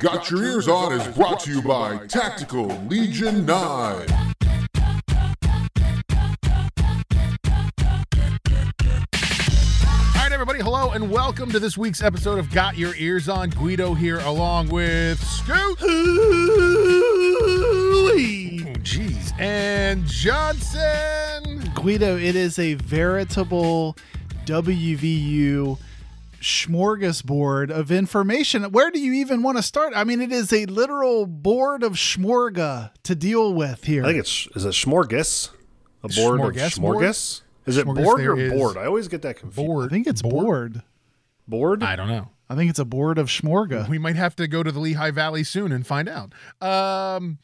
Got Your Ears On is brought to you by Tactical Legion 9. All right, everybody, hello and welcome to this week's episode of Got Your Ears On. Guido here along with Scoot. Oh, Jeez. And Johnson. Guido, it is a veritable WVU smorgasbord of information. Where do you even want to start? I mean, it is a literal board of smorga to deal with here. I think it's is it Schmorgus? A board Schmorgas of board? Is it Schmorgas, board or board? I always get that confused. Board. I think it's board. Board? I don't know. I think it's a board of smorga. We might have to go to the Lehigh Valley soon and find out. Um,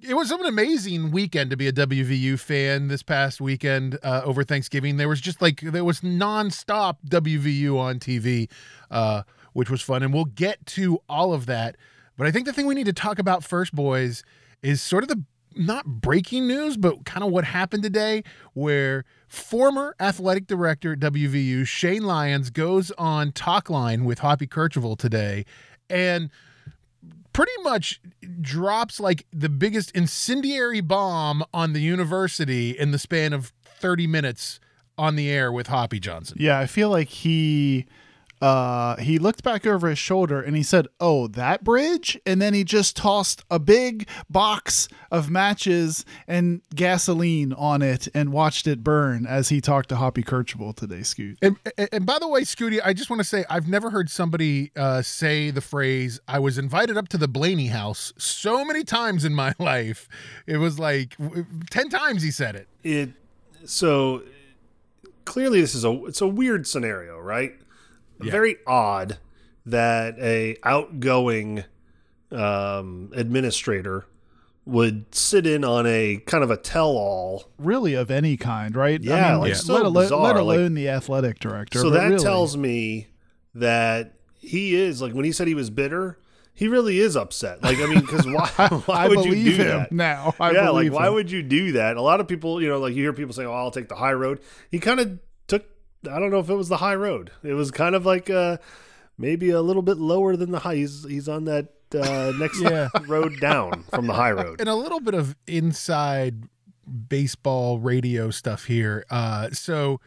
it was an amazing weekend to be a WVU fan this past weekend uh, over Thanksgiving. There was just like, there was nonstop WVU on TV, uh, which was fun. And we'll get to all of that. But I think the thing we need to talk about first, boys, is sort of the not breaking news, but kind of what happened today, where former athletic director at WVU, Shane Lyons, goes on talk line with Hoppy Kercheval today and pretty much drops like the biggest incendiary bomb on the university in the span of 30 minutes on the air with Hoppy Johnson. Yeah, I feel like he uh he looked back over his shoulder and he said, "Oh, that bridge?" And then he just tossed a big box of matches and gasoline on it and watched it burn as he talked to Hoppy Kercheval today, Scoot. And, and- and by the way, Scooty, I just want to say I've never heard somebody uh, say the phrase "I was invited up to the Blaney house" so many times in my life. It was like ten times he said it. It so clearly this is a it's a weird scenario, right? Very odd that a outgoing um, administrator would sit in on a kind of a tell-all. Really of any kind, right? Yeah, like, let, so alone, let bizarre, like- alone the athletic director. So that really. tells me that he is like when he said he was bitter, he really is upset. Like I mean, because why? Why I would you believe do him that? now. I yeah, like why him. would you do that? A lot of people, you know, like you hear people say, "Oh, I'll take the high road." He kind of. I don't know if it was the high road. It was kind of like uh, maybe a little bit lower than the high. He's he's on that uh, next Yeah. road down from the high road. and a little bit of inside baseball radio stuff here. Uh, so,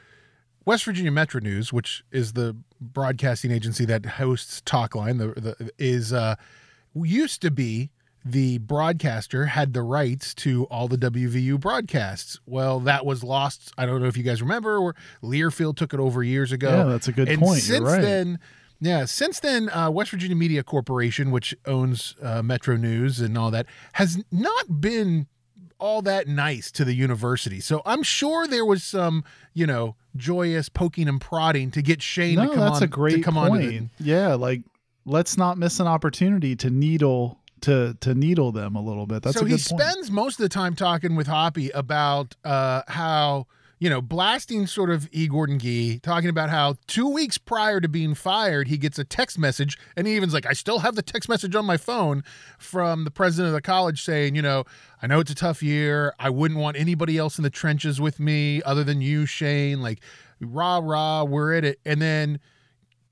West Virginia Metro News, which is the broadcasting agency that hosts Talkline, the, the is uh, used to be the broadcaster had the rights to all the WVU broadcasts. Well, that was lost. I don't know if you guys remember, or Learfield took it over years ago. Yeah, that's a good and point. Since right. then, yeah, since then, uh, West Virginia Media Corporation, which owns uh, Metro News and all that, has not been all that nice to the university. So I'm sure there was some, you know, joyous poking and prodding to get Shane no, to come that's on a great to come point. on. The, yeah, like let's not miss an opportunity to needle to to needle them a little bit. That's so a he point. spends most of the time talking with Hoppy about uh, how you know blasting sort of E. Gordon Gee, talking about how two weeks prior to being fired, he gets a text message, and he even's like, "I still have the text message on my phone from the president of the college saying, you know, I know it's a tough year. I wouldn't want anybody else in the trenches with me other than you, Shane. Like, rah rah, we're at it." And then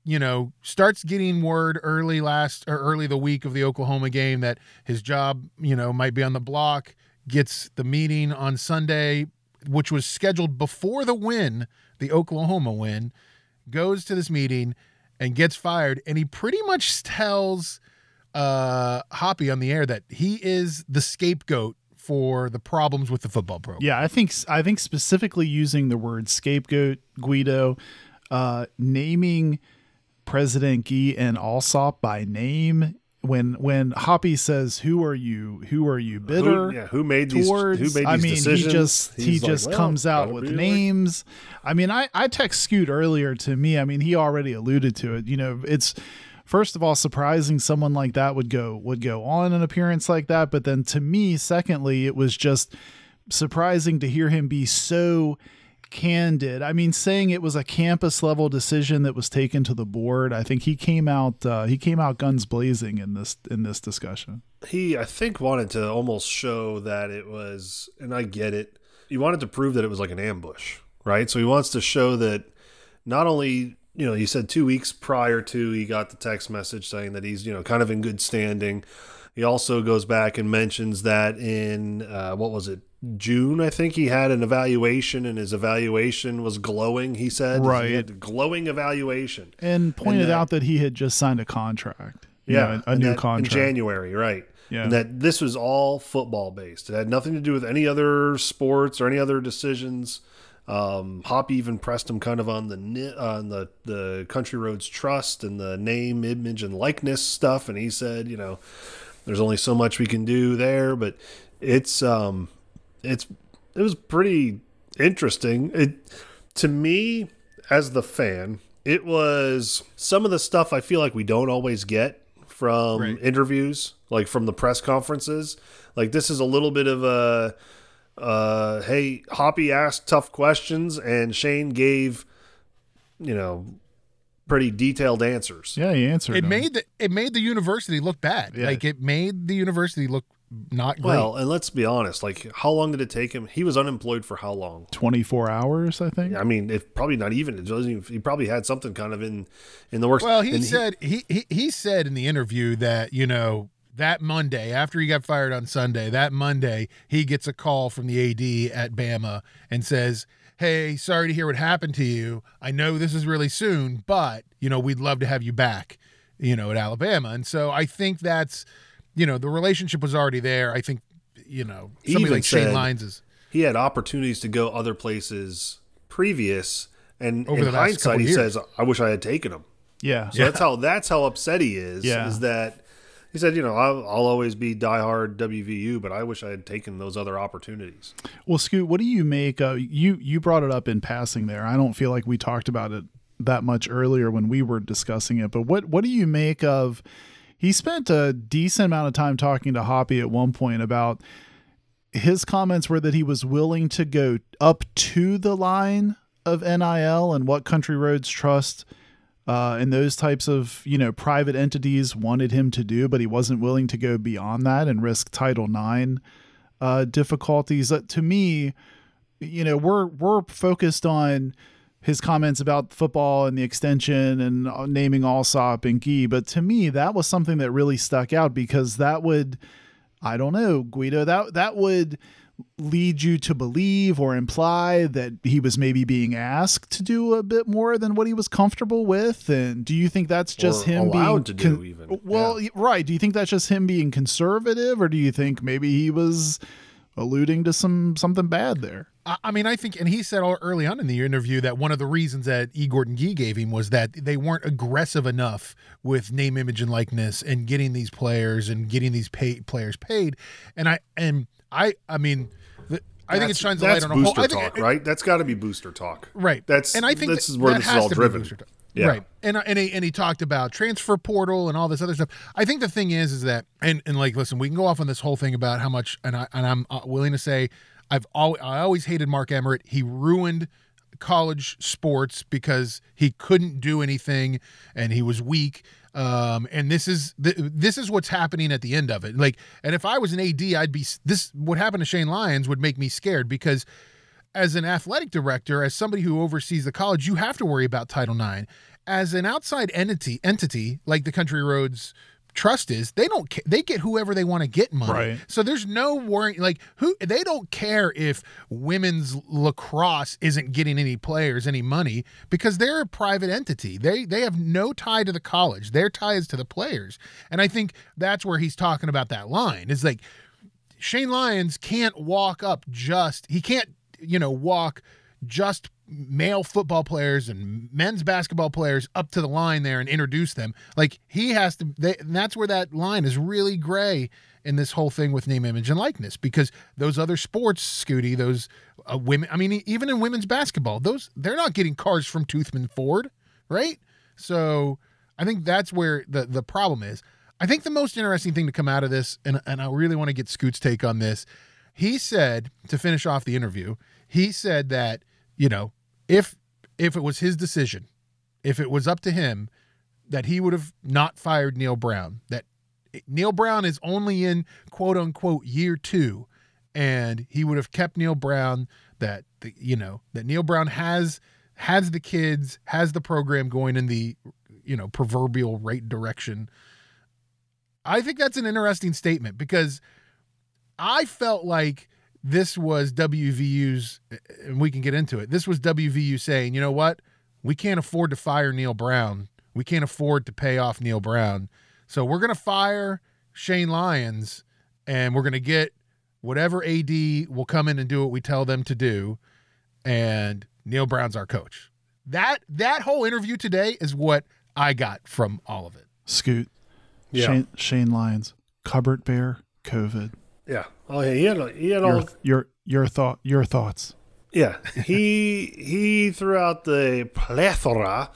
you know, starts getting word early last or early the week of the Oklahoma game that his job, you know, might be on the block, gets the meeting on Sunday, which was scheduled before the win, the Oklahoma win, goes to this meeting and gets fired. And he pretty much tells uh Hoppy on the air that he is the scapegoat for the problems with the football program. Yeah, I think I think specifically using the word scapegoat, Guido, uh, naming President Gee and Alsop by name. When when Hoppy says, "Who are you? Who are you bitter?" Who, yeah, who made these? towards. who made these I mean, decisions? he just he He's like, just well, comes out with be like- names. I mean, I I text Scoot earlier to me. I mean, he already alluded to it. You know, it's first of all surprising someone like that would go would go on an appearance like that, but then to me, secondly, it was just surprising to hear him be so candid. I mean, saying it was a campus level decision that was taken to the board. I think he came out uh, he came out guns blazing in this in this discussion. he I think wanted to almost show that it was and I get it. He wanted to prove that it was like an ambush, right? So he wants to show that not only you know, he said two weeks prior to he got the text message saying that he's, you know, kind of in good standing. He also goes back and mentions that in uh, what was it, June? I think he had an evaluation, and his evaluation was glowing. He said, Right. he glowing evaluation. and pointed that- out that he had just signed a contract. you Yeah, know, a, a new that- contract. in January, right? Yeah. and that this was all football based. It had nothing to do with any other sports or any other decisions. Um, Hop even pressed him kind of on the on the the Country Roads Trust and the name, image, and likeness stuff, and he said, you know, there's only so much we can do there, but it's um, it's it was pretty interesting. It to me as the fan, it was some of the stuff I feel like we don't always get from Right. interviews, like from the press conferences. Like this is a little bit of a uh, hey, Hoppy asked tough questions and Shane gave, you know, pretty detailed answers. Yeah, he answered. It him. made the it made the university look bad. Yeah. Like it made the university look not great. Well, and let's be honest, like how long did it take him? He was unemployed for how long? 24 hours, I think. I mean, if probably not even. It doesn't even. He probably had something kind of in in the works. Well, he And said he, he he said in the interview that you know that Monday after he got fired on Sunday, that Monday he gets a call from the AD at Bama and says, "Hey, sorry to hear what happened to you. I know this is really soon, but you know we'd love to have you back, you know, at Alabama." And so I think that's you know the relationship was already there. I think you know somebody even like Shane said- Lyons is he had opportunities to go other places previous, and Over in the last couple hindsight, he years. says, "I wish I had taken him." Yeah. So that's how that's how upset he is. Yeah. Is that he said, you know, I'll, I'll always be diehard WVU, but I wish I had taken those other opportunities. Well, Scoot, what do you make? Uh, you you brought it up in passing there. I don't feel like we talked about it that much earlier when we were discussing it. But what what do you make of? He spent a decent amount of time talking to Hoppy at one point about his comments were that he was willing to go up to the line of NIL and what Country Roads Trust uh, and those types of you know private entities wanted him to do, but he wasn't willing to go beyond that and risk Title IX uh, difficulties. Uh, to me, you know, we're we're focused on his comments about football and the extension and uh, naming Alsop and Gee, but to me, that was something that really stuck out because that would, I don't know, Guido, that that would lead you to believe or imply that he was maybe being asked to do a bit more than what he was comfortable with and do you think that's just Or him allowed being to do even. well y- right do you think that's just him being conservative or do you think maybe he was alluding to some something bad there I mean, I think, and he said all early on in the interview that one of the reasons that E. Gordon Gee gave him was that they weren't aggressive enough with name, image, and likeness and getting these players and getting these pay, players paid. And I and I, I mean, the, I think it shines a light on a whole. booster think, right? That's got to be booster talk, Right. That's and I think this that- is where this is all driven. Yeah. Right. And and he, and he talked about transfer portal and all this other stuff. I think the thing is is that and and like listen, we can go off on this whole thing about how much and I and I'm uh, willing to say I've always I always hated Mark Emmert. He ruined college sports because he couldn't do anything and he was weak. Um, and this is th- this is what's happening at the end of it. Like, and if I was an AD, I'd be this. What happened to Shane Lyons would make me scared because as an athletic director, as somebody who oversees the college, you have to worry about Title IX. As an outside entity, entity like the Country Roads Trust is, they don't ca- they get whoever they want to get money. Right. So there's no worry. Like who they don't care if women's lacrosse isn't getting any players any money because they're a private entity. They they have no tie to the college. Their tie is to the players. And I think that's where he's talking about that line. Is like Shane Lyons can't walk up just he can't you know walk just male football players and men's basketball players up to the line there and introduce them. Like he has to they, that's where that line is really gray in this whole thing with name image and likeness because those other sports scooty those uh, women i mean even in women's basketball those they're not getting cars from toothman ford right? So i think that's where the the problem is. I think the most interesting thing to come out of this and, and i really want to get scoot's take on this he said to finish off the interview he said that you know if if it was his decision if it was up to him that he would have not fired neal brown that neal brown is only in quote unquote year two and he would have kept neal brown that the, you know that neal brown has has the kids, has the program going in the you know proverbial right direction. I think that's an interesting statement because I felt like this was WVU's, and we can get into it. This was WVU saying, you know what? We can't afford to fire Neal Brown. We can't afford to pay off Neal Brown. So we're going to fire Shane Lyons and we're going to get whatever AD will come in and do what we tell them to do. And Neal Brown's our coach. That that whole interview today is what I got from all of it. Scoot. Yeah. Shane, Shane Lyons. Cupboard bear. COVID. Yeah. Oh yeah. He had he had Your all your your thought your thoughts. Yeah, he he threw out the plethora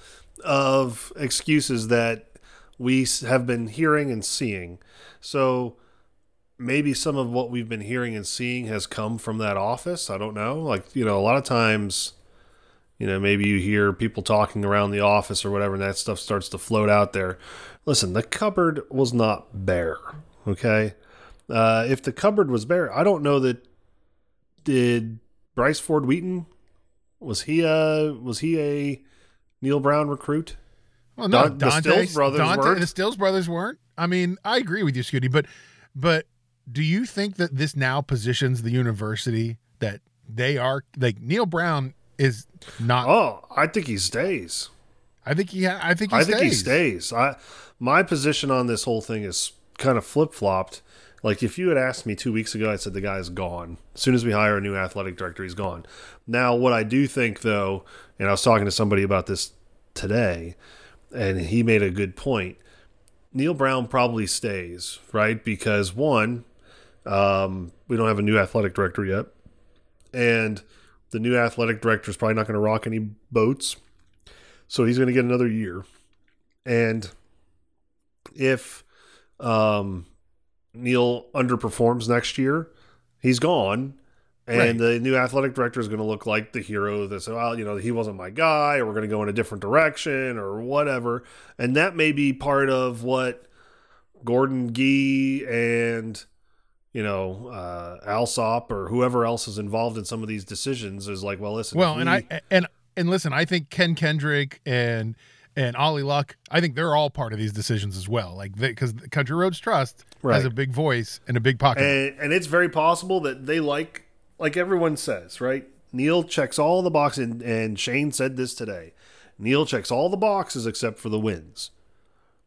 of excuses that we have been hearing and seeing. So maybe some of what we've been hearing and seeing has come from that office. I don't know. Like you know, a lot of times, you know, maybe you hear people talking around the office or whatever, and that stuff starts to float out there. Listen, the cupboard was not bare. Okay, uh, if the cupboard was bare, I don't know that did Bryce Ford Wheaton was he a was he a Neal Brown recruit? Well, no, Don- the Stills brothers Dante, weren't? the Stills brothers weren't. I mean, I agree with you, Scooty, but but do you think that this now positions the university that they are like Neal Brown is not? Oh, I think he stays. I think he. Ha- I think he I stays. think he stays. I my position on this whole thing is kind of flip flopped. Like if you had asked me two weeks ago, I said the guy's gone. As soon as we hire a new athletic director, he's gone. Now, what I do think though, and I was talking to somebody about this today, and he made a good point. Neal Brown probably stays, right? Because one, um, we don't have a new athletic director yet, and the new athletic director is probably not going to rock any boats, so he's going to get another year. And if um, Neal underperforms next year, he's gone. And Right. the new athletic director is going to look like the hero that said, well, you know, he wasn't my guy, or we're going to go in a different direction, or whatever. And that may be part of what Gordon Gee and, you know, uh, Alsop or whoever else is involved in some of these decisions is like, well, listen. Well, if and we- I and and listen, I think Ken Kendrick and and Ollie Luck, I think they're all part of these decisions as well. Like because Country Roads Trust has a big voice and a big pocket. and and it's very possible that they like like everyone says right? Neal checks all the boxes and, and shane said this today. Neal checks all the boxes except for the wins.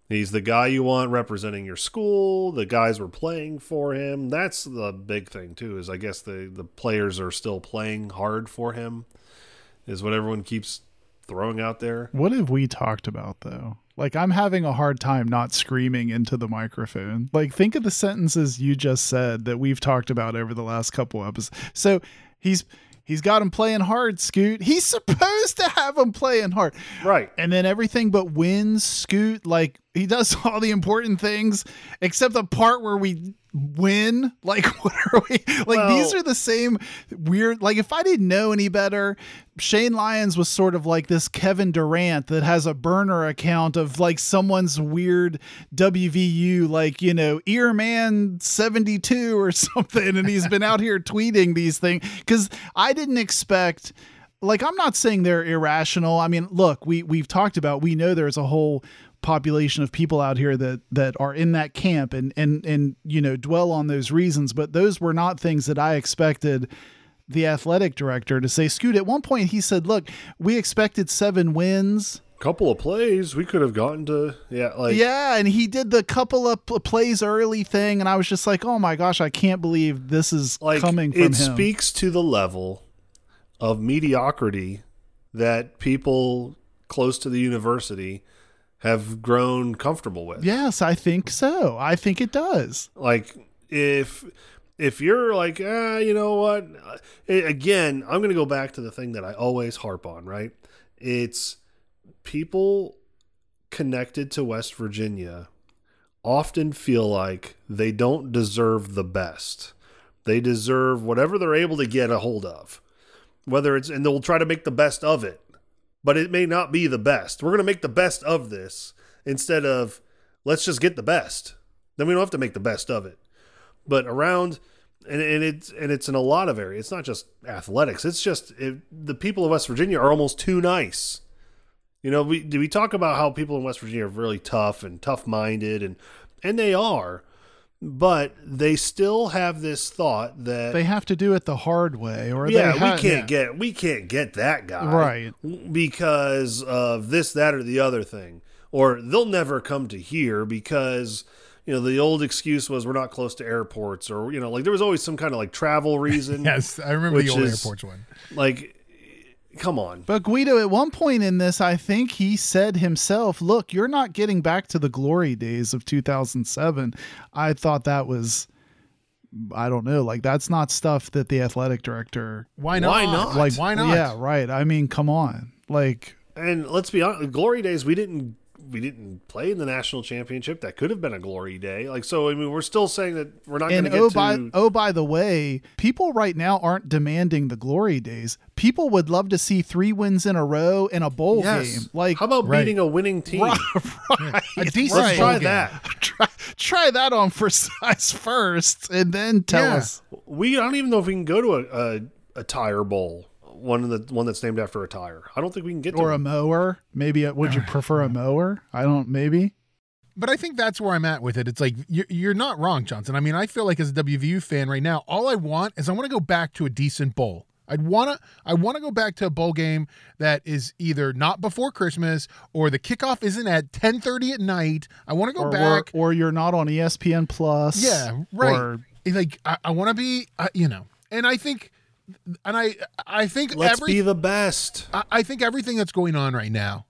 He's the guy you want representing your school. The guys were playing for him. That's the big thing too is i guess the the players are still playing hard for him is what everyone keeps throwing out there. What have we talked about though? Like I'm having a hard time not screaming into the microphone. Like think of the sentences you just said that we've talked about over the last couple episodes. So he's he's got him playing hard, Scoot. He's supposed to have him playing hard. right And then everything but wins, Scoot. Like he does all the important things except the part where we win. Like what are we? Like these are the same weird. Like if I didn't know any better, Shane Lyons was sort of like this Kevin Durant that has a burner account of like someone's weird WVU, like you know Earman seventy two or something, and he's been out here tweeting these things because I didn't expect like I'm not saying they're irrational. I mean, look, we we've talked about we know there's a whole population of people out here that that are in that camp and and and you know dwell on those reasons, but those were not things that I expected the athletic director to say. Scoot at one point he said, "Look, we expected 7 wins." couple of plays we could have gotten to yeah like yeah, and he did the couple of pl- plays early thing and I was just like, "Oh my gosh, I can't believe this is like coming from it him." speaks to the level of mediocrity that people close to the university have grown comfortable with. yes, I think so. I think it does. Like if if you're like, ah, you know what? Again, I'm going to go back to the thing that I always harp on, right? It's people connected to West Virginia often feel like they don't deserve the best. They deserve whatever they're able to get a hold of. Whether it's and they'll try to make the best of it. But it may not be the best. We're going to make the best of this instead of let's just get the best. Then we don't have to make the best of it but around and, and it's and it's in a lot of areas. It's not just athletics. It's just it, the people of West Virginia are almost too nice. You know, we do we talk about how people in West Virginia are really tough and tough minded, and and they are, but they still have this thought that They have to do it the hard way, or yeah, they ha- we can't get we can't get that guy Right. because of this, that, or the other thing, or they'll never come to here because you know the old excuse was we're not close to airports, or you know like there was always some kind of like travel reason. Yes, I remember the old airports one. like come on. But Guido, at one point in this, I think he said himself, "Look, you're not getting back to the glory days of 2007." I thought that was, I don't know, like that's not stuff that the athletic director, Why not? Why not? like, why not? Yeah, right. I mean, come on, like, And let's be honest, glory days we didn't we didn't play in the national championship. That could have been a glory day. Like so, I mean, we're still saying that we're not going and to get oh to. by oh by the way, people right now aren't demanding the glory days. People would love to see three wins in a row in a bowl yes. game. Like, how about Right. beating a winning team? right, A decent Let's try game. that. try, try that on for size first, and then tell Yeah. us. We I don't even know if we can go to a a, a tire bowl. One of the one that's named after a tire. I don't think we can get to or a one. mower. Maybe a, would you prefer a mower? I don't. Maybe. But I think that's where I'm at with it. It's like you're, you're not wrong, Johnson. I mean, I feel like as a WVU fan right now, all I want is I want to go back to a decent bowl. I'd wanna I want to go back to a bowl game that is either not before Christmas or the kickoff isn't at 10:30 at night. I want to go or, back. or or you're not on ESPN Plus. Yeah, right. Or like I, I want to be, uh, you know, and I think, and I I think Let's every be the best. I, I think everything that's going on right now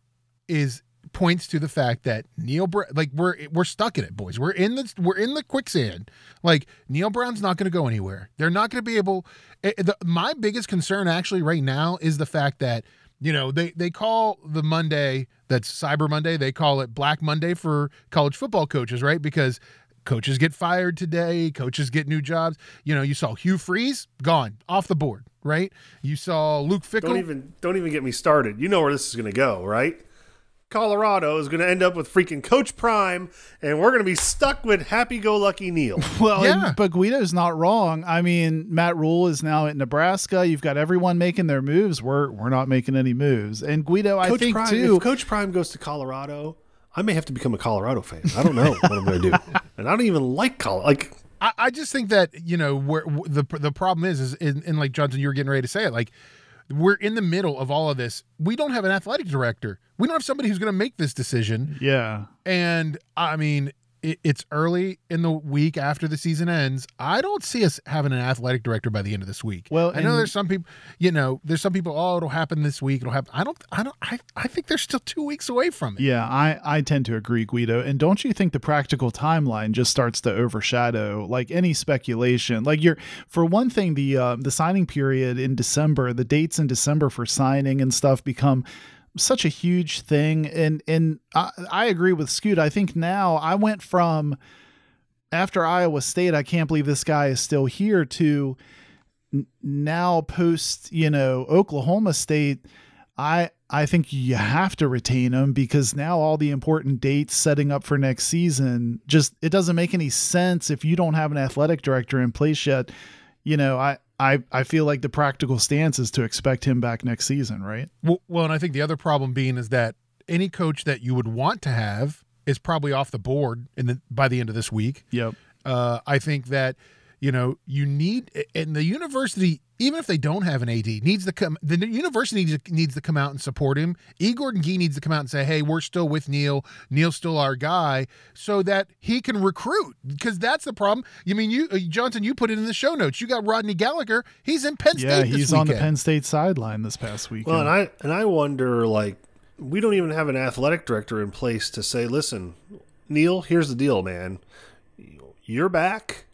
is points to the fact that Neal Brown, like we're we're stuck in it, boys. We're in the we're in the quicksand. Like Neal Brown's not going to go anywhere. They're not going to be able. eh, the, my biggest concern actually right now is the fact that you know they they call the Monday that's Cyber Monday. They call it Black Monday for college football coaches, right? Because coaches get fired today, coaches get new jobs. You know, you saw Hugh Freeze gone off the board, right? You saw Luke Fickell. Don't even don't even get me started. You know where this is going to go, right? Colorado is going to end up with freaking Coach Prime, and we're going to be stuck with happy-go-lucky Neal. well, Yeah. and, but Guido's not wrong. I mean, Matt Rhule is now at Nebraska. You've got everyone making their moves. We're we're not making any moves. And Guido, I think Prime, too. if Coach Prime goes to Colorado, I may have to become a Colorado fan. I don't know what I'm going to do, and I don't even like Colorado. Like I, I just think that you know where wh- the the problem is is in, in like Johnson, you were getting ready to say it. Like we're in the middle of all of this. We don't have an athletic director. We don't have somebody who's going to make this decision. yeah. And I mean, it, it's early in the week after the season ends. I don't see us having an athletic director by the end of this week. Well, I know there's some people. You know, there's some people. Oh, it'll happen this week. It'll happen. I don't. I don't. I, I think they're still two weeks away from it. Yeah, I, I tend to agree, Guido. And don't you think the practical timeline just starts to overshadow like any speculation? Like you're for one thing, the uh, the signing period in December, the dates in December for signing and stuff become such a huge thing. And and I, I agree with Scoot. I think now I went from after Iowa State, I can't believe this guy is still here to now post, you know, Oklahoma State. I I think you have to retain him because now all the important dates setting up for next season just it doesn't make any sense if you don't have an athletic director in place yet. You know, I I I feel like the practical stance is to expect him back next season, right? Well, well, and I think the other problem being is that any coach that you would want to have is probably off the board in the by the end of this week. Yep. Uh, I think that you know you need and the university, even if they don't have an AD, needs to come. The university needs to, needs to come out and support him. E. Gordon Gee needs to come out and say, "Hey, we're still with Neal. Neal's still our guy," so that he can recruit. Because that's the problem. You mean you, uh, Johnson? You put it in the show notes. You got Rodney Gallagher. He's in Penn Yeah, State. this he's on the. Penn State sideline this past weekend. Well, and I and I wonder like we don't even have an athletic director in place to say, listen, Neal, here's the deal, man. You're back.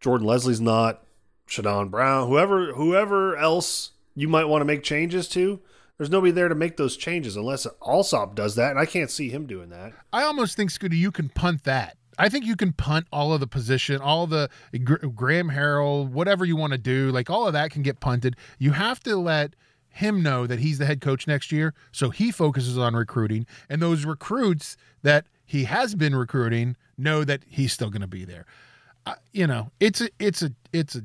Jordan Lesley's not. Shadon Brown, whoever whoever else you might want to make changes to. There's nobody there to make those changes unless Alsop does that, and I can't see him doing that. I almost think Scooter, you can punt that. I think you can punt all of the position, all the Graham Harrell, whatever you want to do. Like all of that can get punted. You have to let him know that he's the head coach next year, so he focuses on recruiting, and those recruits that he has been recruiting know that he's still going to be there. uh, you know, it's a, it's a, it's a,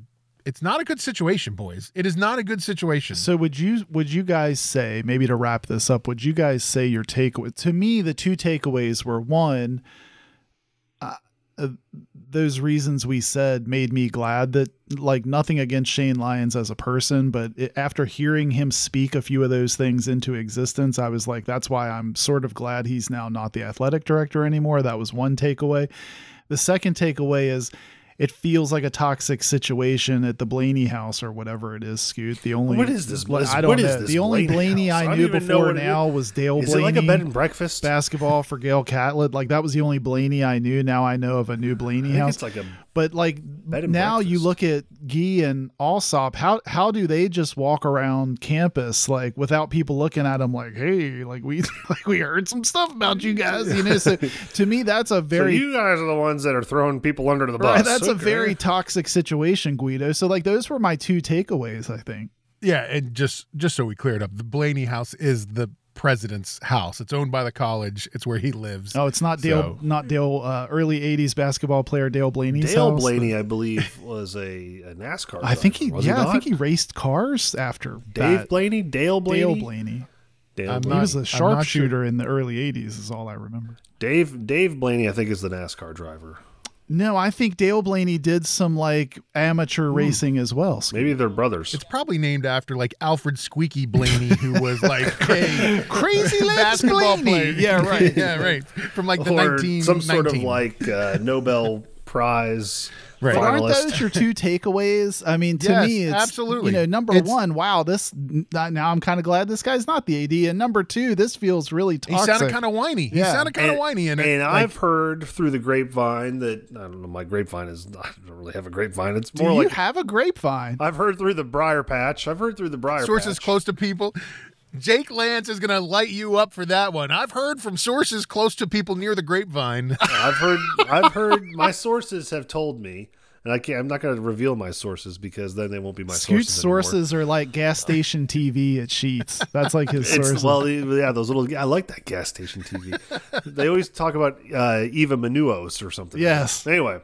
it's not a good situation, boys. It is not a good situation. So would you would you guys say maybe to wrap this up? Would you guys say your takeaway? To me, the two takeaways were one. Uh, uh, those reasons we said made me glad that like nothing against Shane Lyons as a person, but it, after hearing him speak a few of those things into existence, I was like, that's why I'm sort of glad he's now not the athletic director anymore. That was one takeaway. The second takeaway is it feels like a toxic situation at the Blaney house or whatever it is, Scoot. The only What is this? I don't is know. this the only Blaney Blaney? I I knew know before what now was Dale Is Blaney. it like a bed and breakfast? basketball for Gale Catlett. Like that was the only Blaney I knew. Now I know of a new Blaney I house. it's like a But like now you look at Guy and Alsop, how how do they just walk around campus like without people looking at them like, hey, like we like we heard some stuff about you guys, you know? So to me, that's a so very you guys are the ones that are throwing people under the bus. right, that's a very toxic situation, Guido. So like those were my two takeaways, I think. yeah, and just just so we clear it up, the Blaney house is the president's house. It's owned by the college. It's where he lives. Oh, it's not Dale, So- not Dale, uh, early '80s basketball player Dale Blaney's Dale house. Blaney, I believe, was a, a NASCAR. I think he, driver, was yeah, I think he raced cars after Dave that. Blaney, Dale Blaney, Dale Blaney. Dale I'm He Blaney. not- was a I'm not sharpshooter in the early '80s. Is all I remember. Dave Dave Blaney, I think, is the NASCAR driver. No, I think Dale Blaney did some like amateur racing as well. Maybe they're brothers. It's probably named after like Alfred Squeaky Blaney, who was like a Crazy Legs basketball Blaney. player. Yeah, right. yeah, right. From like the or 19, some sort of like uh, Nobel Prize Right. But aren't those your two takeaways? I mean, to Yes, me, it's absolutely. You know, number It's- one, wow, this now I'm kind of glad this guy's not the AD, and number two, this feels really He sounded kind of whiny. He Yeah. sounded kind of whiny in it. and Like, I've heard through the grapevine that I don't know. My grapevine is I don't really have a grapevine. It's Do more you like have a grapevine? I've heard through the briar patch. I've heard through the briar sources patch. close to people. Jake Lance is going to light you up for that one. I've heard from sources close to people near the grapevine. I've heard. I've heard. My sources have told me, and I can't. I'm not going to reveal my sources because then they won't be my Scoot sources. anymore. sources are like gas station TV at Sheets. That's like his It's sources. well, yeah, those little. I like that gas station TV. they always talk about uh, Eva Manuos or something. Yes. Anyway,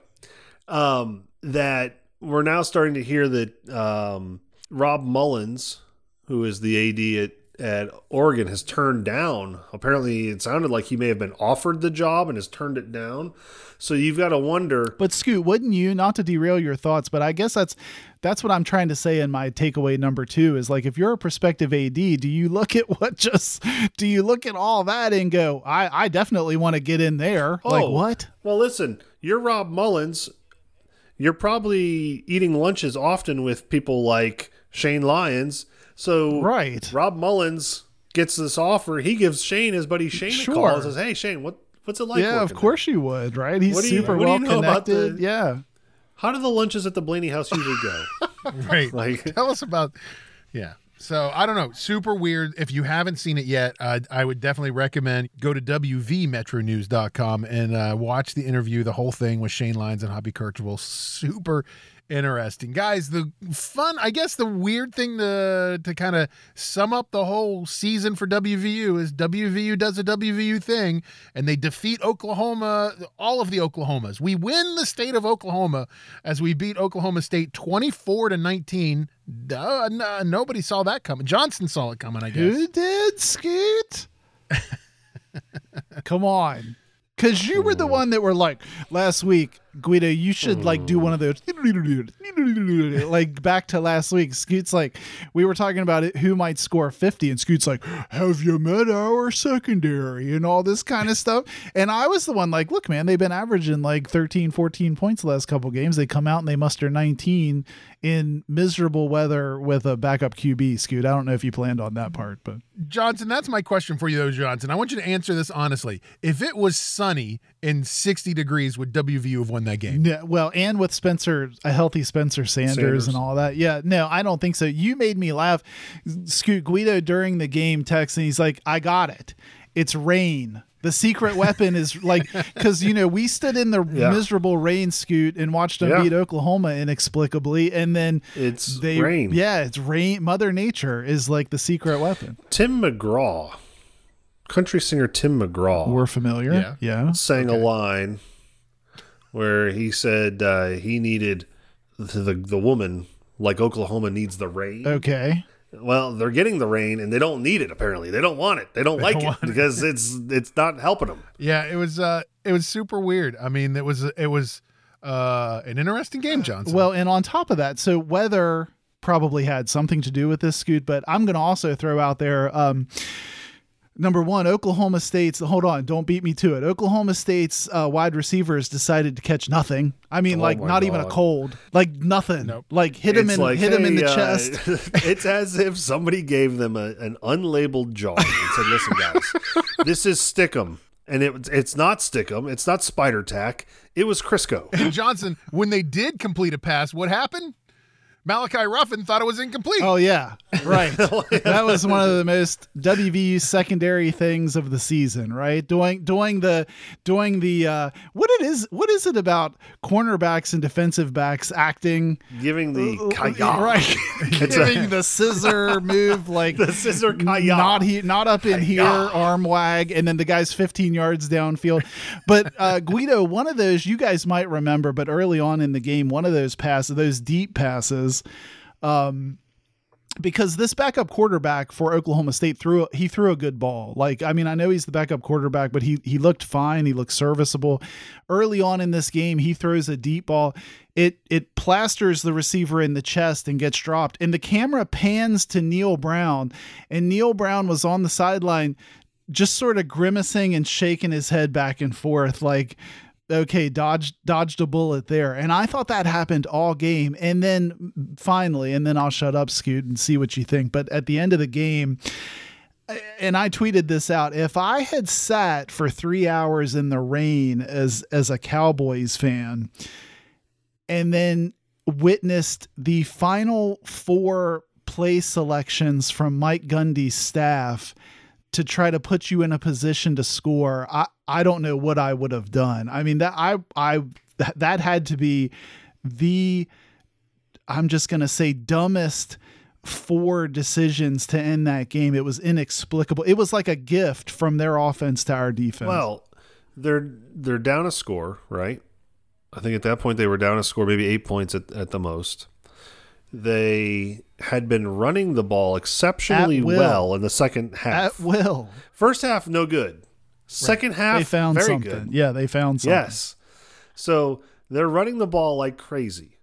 um, that we're now starting to hear that um, Rob Mullins, who is the AD at at Oregon, has turned down. Apparently, it sounded like he may have been offered the job and has turned it down. So you've got to wonder. But Scoot, wouldn't you? Not to derail your thoughts, but I guess that's that's what I'm trying to say in my takeaway number two is like if you're a prospective AD, do you look at what just do you look at all that and go, I I definitely want to get in there? Oh, like Oh. what? Well, listen, you're Rob Mullens. You're probably eating lunches often with people like Shane Lyons. So Right. Rob Mullens gets this offer. He gives Shane his buddy Shane a call and says, "Hey, Shane, what what's it like?" yeah, of course you would, right? He's What you- super you well know about connected. the- yeah. How do the lunches at the Blaney house usually go? right. like, Tell us about. Yeah. So I don't know. Super weird. If you haven't seen it yet, uh, I would definitely recommend go to wvmetronews.com and uh, watch the interview, the whole thing with Shane Lyons and Hoppy Kercheval. Super interesting, guys. The fun, I guess, the weird thing to to kind of sum up the whole season for WVU is WVU does a WVU thing, and they defeat Oklahoma, all of the Oklahomas. We win the state of Oklahoma as we beat Oklahoma State twenty four to nineteen. Uh, n- nobody saw that coming. Johnson saw it coming, I guess. Who did, Scoot? Come on. Cause you were the one that were like last week, Guido. You should like do one of hmm. those, like back to last week. Scoot's like, we were talking about it, who might score fifty, and Scoot's like, have you met our secondary and all this kind of stuff. And I was the one like, look, man, they've been averaging like 13, 14 points the last couple games. They come out and they muster nineteen in miserable weather with a backup QB. Scoot, I don't know if you planned on that part, but Johnson, that's my question for you, though, Johnson. I want you to answer this honestly. If it was sunny and 60 degrees, would WVU have won that game? Yeah, well, and with Spencer, a healthy Spencer Sanders, Sanders. and all that. Yeah, no, I don't think so. You made me laugh. Scoot Guido during the game text, and he's like, "I got it. It's rain." The secret weapon is like because you know we stood in the Yeah. miserable rain, Scoot, and watched them Yeah. beat Oklahoma inexplicably, and then It's they rain. Yeah, it's rain. Mother Nature is like the secret weapon. Tim McGraw, country singer Tim McGraw, We're familiar. Yeah. Yeah. sang a line where he said uh, he needed the, the the woman like Oklahoma needs the rain. Okay. Well, they're getting the rain and they don't need it. Apparently, they don't want it. They don't like don't it want it. because it's it's not helping them. Yeah, it was uh it was super weird. I mean, it was it was uh an interesting game, Johnson. Well, and on top of that, so weather probably had something to do with this scoot, but I'm going to also throw out there um Number one, Oklahoma State's. Hold on, don't beat me to it. Oklahoma State's uh, wide receivers decided to catch nothing. I mean, Oh like my not even a cold, like nothing. Nope. Like hit him It's in, like, hit him in the uh, chest. it's as if somebody gave them a, an unlabeled jar and said, "Listen, guys, this is Stickum." And it, it's not Stickum. It's not Spider Tack. It was Crisco. and Johnson, when they did complete a pass, what happened? Malachi Ruffin thought it was incomplete. Oh yeah, right. that was one of the most WVU secondary things of the season, right? Doing doing the doing the uh, what it is what is it about cornerbacks and defensive backs acting Giving the Uh, kaya. right? It's a- Giving the scissor move like The scissor kaya. not he, not up in here, arm wag, and then the guy's 15 yards downfield. But uh, Guido, one of those you guys might remember, but early on in the game, one of those passes, those deep passes, um, because this backup quarterback for Oklahoma State threw he threw a good ball. Like I mean, I know he's the backup quarterback, but he he looked fine. He looked serviceable. Early on in this game, he throws a deep ball. It it plasters the receiver in the chest and gets dropped. And the camera pans to Neal Brown, and Neal Brown was on the sideline just sort of grimacing and shaking his head back and forth like okay dodged dodged a bullet there and i thought that happened all game and then finally and then i'll shut up scoot and see what you think but at the end of the game and I tweeted this out. If I had sat for three hours in the rain as as a Cowboys fan, and then witnessed the final four play selections from Mike Gundy's staff to try to put you in a position to score, I I don't know what I would have done. I mean that I I that, had to be the I'm just going to say dumbest four decisions to end that game. It was inexplicable. It was like a gift from their offense to our defense. Well, they're they're down a score, right? I think at that point they were down a score, maybe eight points at, at the most. They had been running the ball exceptionally well in the second half. at will. First half, no good. Second half, They found very something. good. Yeah, they found something. Yes. So they're running the ball like crazy.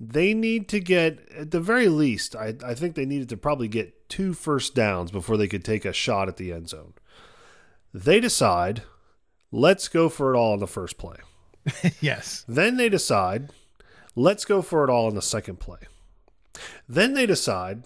They need to get, at the very least, I, I think they needed to probably get two first downs before they could take a shot at the end zone. They decide, let's go for it all in the first play. yes. Then they decide, let's go for it all in the second play. Then they decide,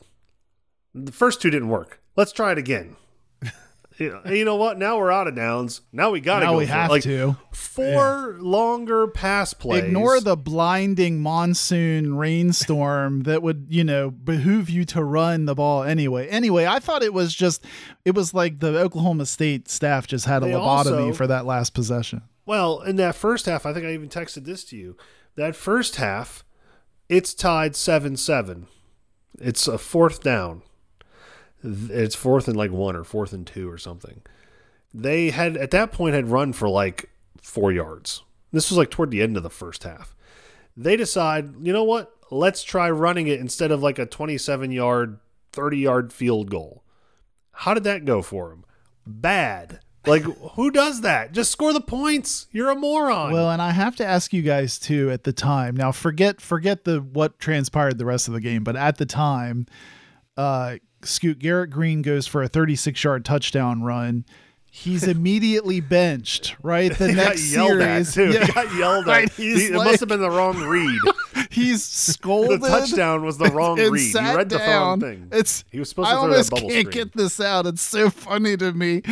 the first two didn't work. Let's try it again. you, know, you know what? Now we're out of downs. Now we got to Now go we have it. Like, to. Four longer pass plays. Ignore the blinding monsoon rainstorm that would, you know, behoove you to run the ball anyway. Anyway, I thought it was just, it was like the Oklahoma State staff just had a They lobotomy also- for that last possession. Well, in that first half, I think I even texted this to you. That first half, it's tied 7 7. It's a fourth down. It's fourth and like one or fourth and two or something. They had, at that point, had run for like four yards. This was like toward the end of the first half. They decide, you know what? Let's try running it instead of like a 27 yard, 30 yard field goal. How did that go for them? Bad. Like, who does that? Just score the points. You're a moron. Well, and I have to ask you guys too at the time. Now forget forget the what transpired the rest of the game, but at the time, uh Scoot Garrett Green goes for a 36 yard touchdown run. He's immediately benched, right? The he got next yelled series. at too. Yeah. He got yelled at. He- it must have been the wrong read. He's scolded. the touchdown was the wrong and read. He read the wrong thing. It's He was supposed I to throw that bubble can't screen. get this out. It's so funny to me,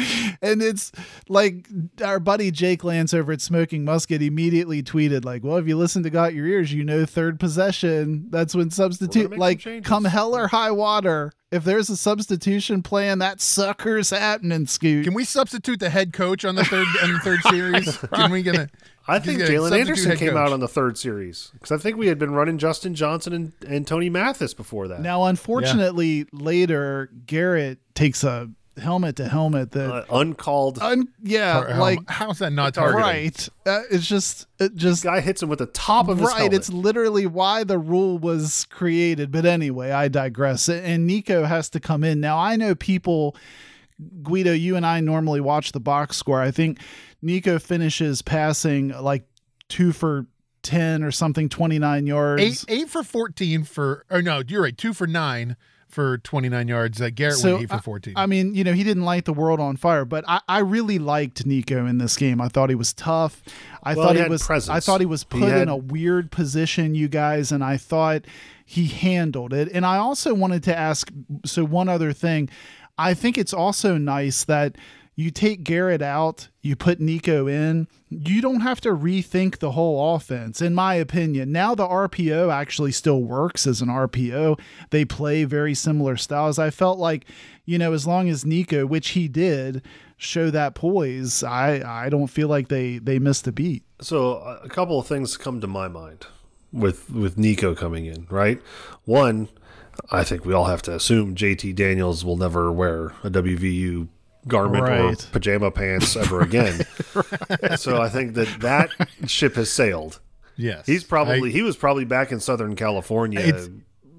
and it's like our buddy Jake Lance over at Smoking Musket immediately tweeted like, "Well, if you listen to Got Your Ears, you know third possession. That's when substitute like come hell or high water. If there's a substitution plan, that sucker's happening. Scoot. Can we substitute the head coach on the third on the third series? Can we get a? I can think we get Jaylen Anderson came coach? out on the third series because I think we had been running Justin Johnson and, and Tony Mathis before that. Now, unfortunately, later Garrett takes a helmet to helmet that Uh, uncalled un, yeah, Or how- like how's that not targeting. targeting? right. Uh, it's just it just guy hits him with the top of his right. helmet. It's literally why the rule was created. But anyway, I digress. And Nico has to come in now. I know people. Guido, you and I normally watch the box score. I think Nico finishes passing like two for ten or something, twenty nine yards. Eight eight for fourteen for or no, you're right, two for nine for twenty nine yards. Uh, Garrett So, went eight for fourteen. I mean, you know, he didn't light the world on fire, but I, I really liked Nicco in this game. I thought he was tough. I Well, thought he he, had was presence. I thought he was He put had- in a weird position, you guys, and I thought he handled it. And I also wanted to ask so one other thing. I think it's also nice that you take Garrett out, you put Nicco in, you don't have to rethink the whole offense, in my opinion. Now the RPO actually still works as an RPO. They play very similar styles. I felt like, you know, as long as Nicco, which he did, show that poise, I, I don't feel like they, they missed a beat. So a couple of things come to my mind with with Nicco coming in, right? One, I think we all have to assume JT Daniels will never wear a WVU garment or Right. pajama pants ever again. So I think that that ship has sailed. yes, He's probably I- he was probably back in Southern California It's-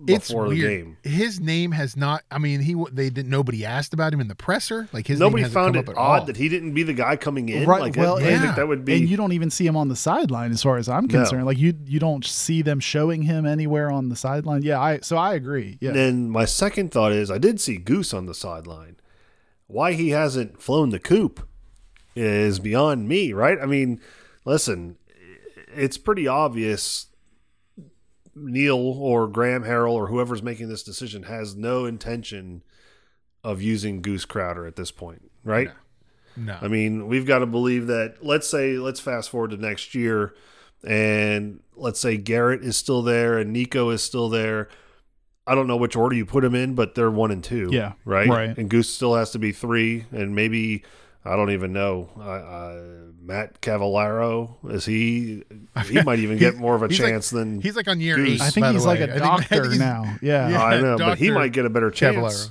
it's before the weird. game. His name has not. I mean, he they didn't. Nobody asked about him in the presser. Like his Nobody name hasn't found come it up at odd all. that he didn't be the guy coming in. Right, Like, well, I and- think that would be. And you don't even see him on the sideline, as far as I'm No. concerned. Like you, you don't see them showing him anywhere on the sideline. Yeah, I so I agree. Yeah, Then my second thought is I did see Goose on the sideline. Why he hasn't flown the coop is beyond me, right? I mean, listen, it's pretty obvious Neal or Graham Harrell or whoever's making this decision has no intention of using Goose Crowder at this point, right? no, I mean, we've got to believe that. Let's say, let's fast forward to next year, and let's say Garrett is still there and Nicco is still there. I don't know which order you put them in, but they're one and two. Yeah, right. right. And Goose still has to be three, and maybe I don't even know. Uh, uh, Matt Cavallaro is he? He might even get more of a He's like- chance than he's like on year Goose. eight. I think he's like way. a I think- I think doctor now. Yeah, Yeah. I know, but he might get a better chance. Cavallaro.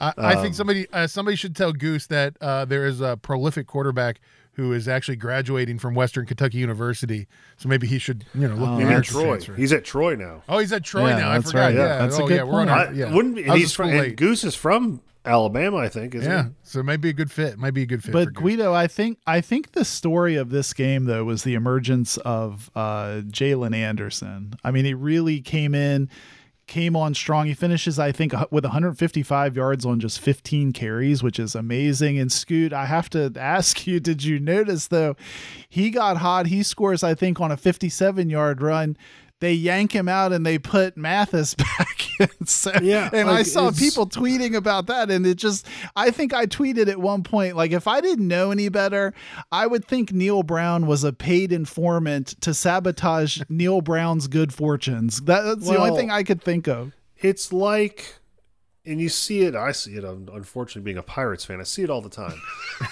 I, I Um, think somebody uh, somebody should tell Goose that uh, there is a prolific quarterback who is actually graduating from Western Kentucky University. So maybe he should, you know, look Oh, maybe Maybe at Troy. transfer. He's at Troy now. Oh, he's at Troy Yeah, now. I that's forgot. right. Yeah, That's a oh, good yeah, point. Our, I wouldn't. I And he's from, and. Goose is from Alabama, I think. Isn't Yeah, he? so it might be a good fit. Might be a good fit. But Goose. Guido, I think I think the story of this game though was the emergence of uh, Jaylen Anderson. I mean, he really came in, came on strong. He finishes, I think, with 155 yards on just 15 carries, which is amazing. And Scoot, I have to ask you, did you notice though? He got hot. He scores, I think, on a 57 yard run. They yank him out and they put Mathis back in. So, Yeah, and I saw people tweeting about that, and it just, I think I tweeted at one point, like, if I didn't know any better, I would think Neal Brown was a paid informant to sabotage Neal Brown's good fortunes. That, that's the only thing I could think of. It's like, and you see it. I see it. Unfortunately, being a Pirates fan, I see it all the time.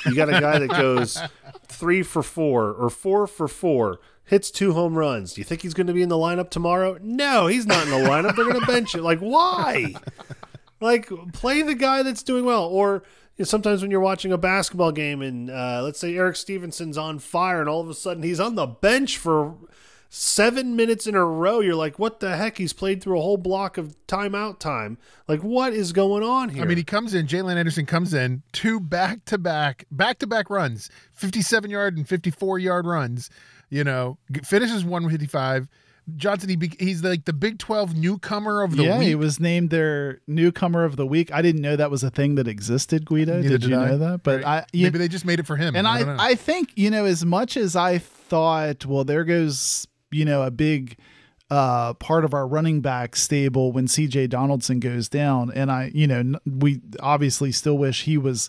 You got a guy that goes three for four or four for four, hits two home runs. Do you think he's going to be in the lineup tomorrow? No, he's not in the lineup. They're going to bench it. Like, why? Like, play the guy that's doing well. Or you know, sometimes when you're watching a basketball game and uh, let's say Erik Stevenson's on fire and all of a sudden he's on the bench for seven minutes in a row, you're like, what the heck? He's played through a whole block of timeout time. Like, what is going on here? I mean, he comes in. Jaylen Anderson comes in two back to back, back to back runs, fifty-seven yard and fifty-four yard runs. You know, finishes one fifty-five. Johnson, he be, he's like the Big Twelve newcomer of the yeah, week. Yeah, he was named their newcomer of the week. I didn't know that was a thing that existed, Guido. Neither did you I. know that? But Right. I, you, maybe they just made it for him. And I, I. I, think, you know, as much as I thought, well, there goes, you know, a big uh, part of our running back stable when CJ Donaldson goes down. And I, you know, we obviously still wish he was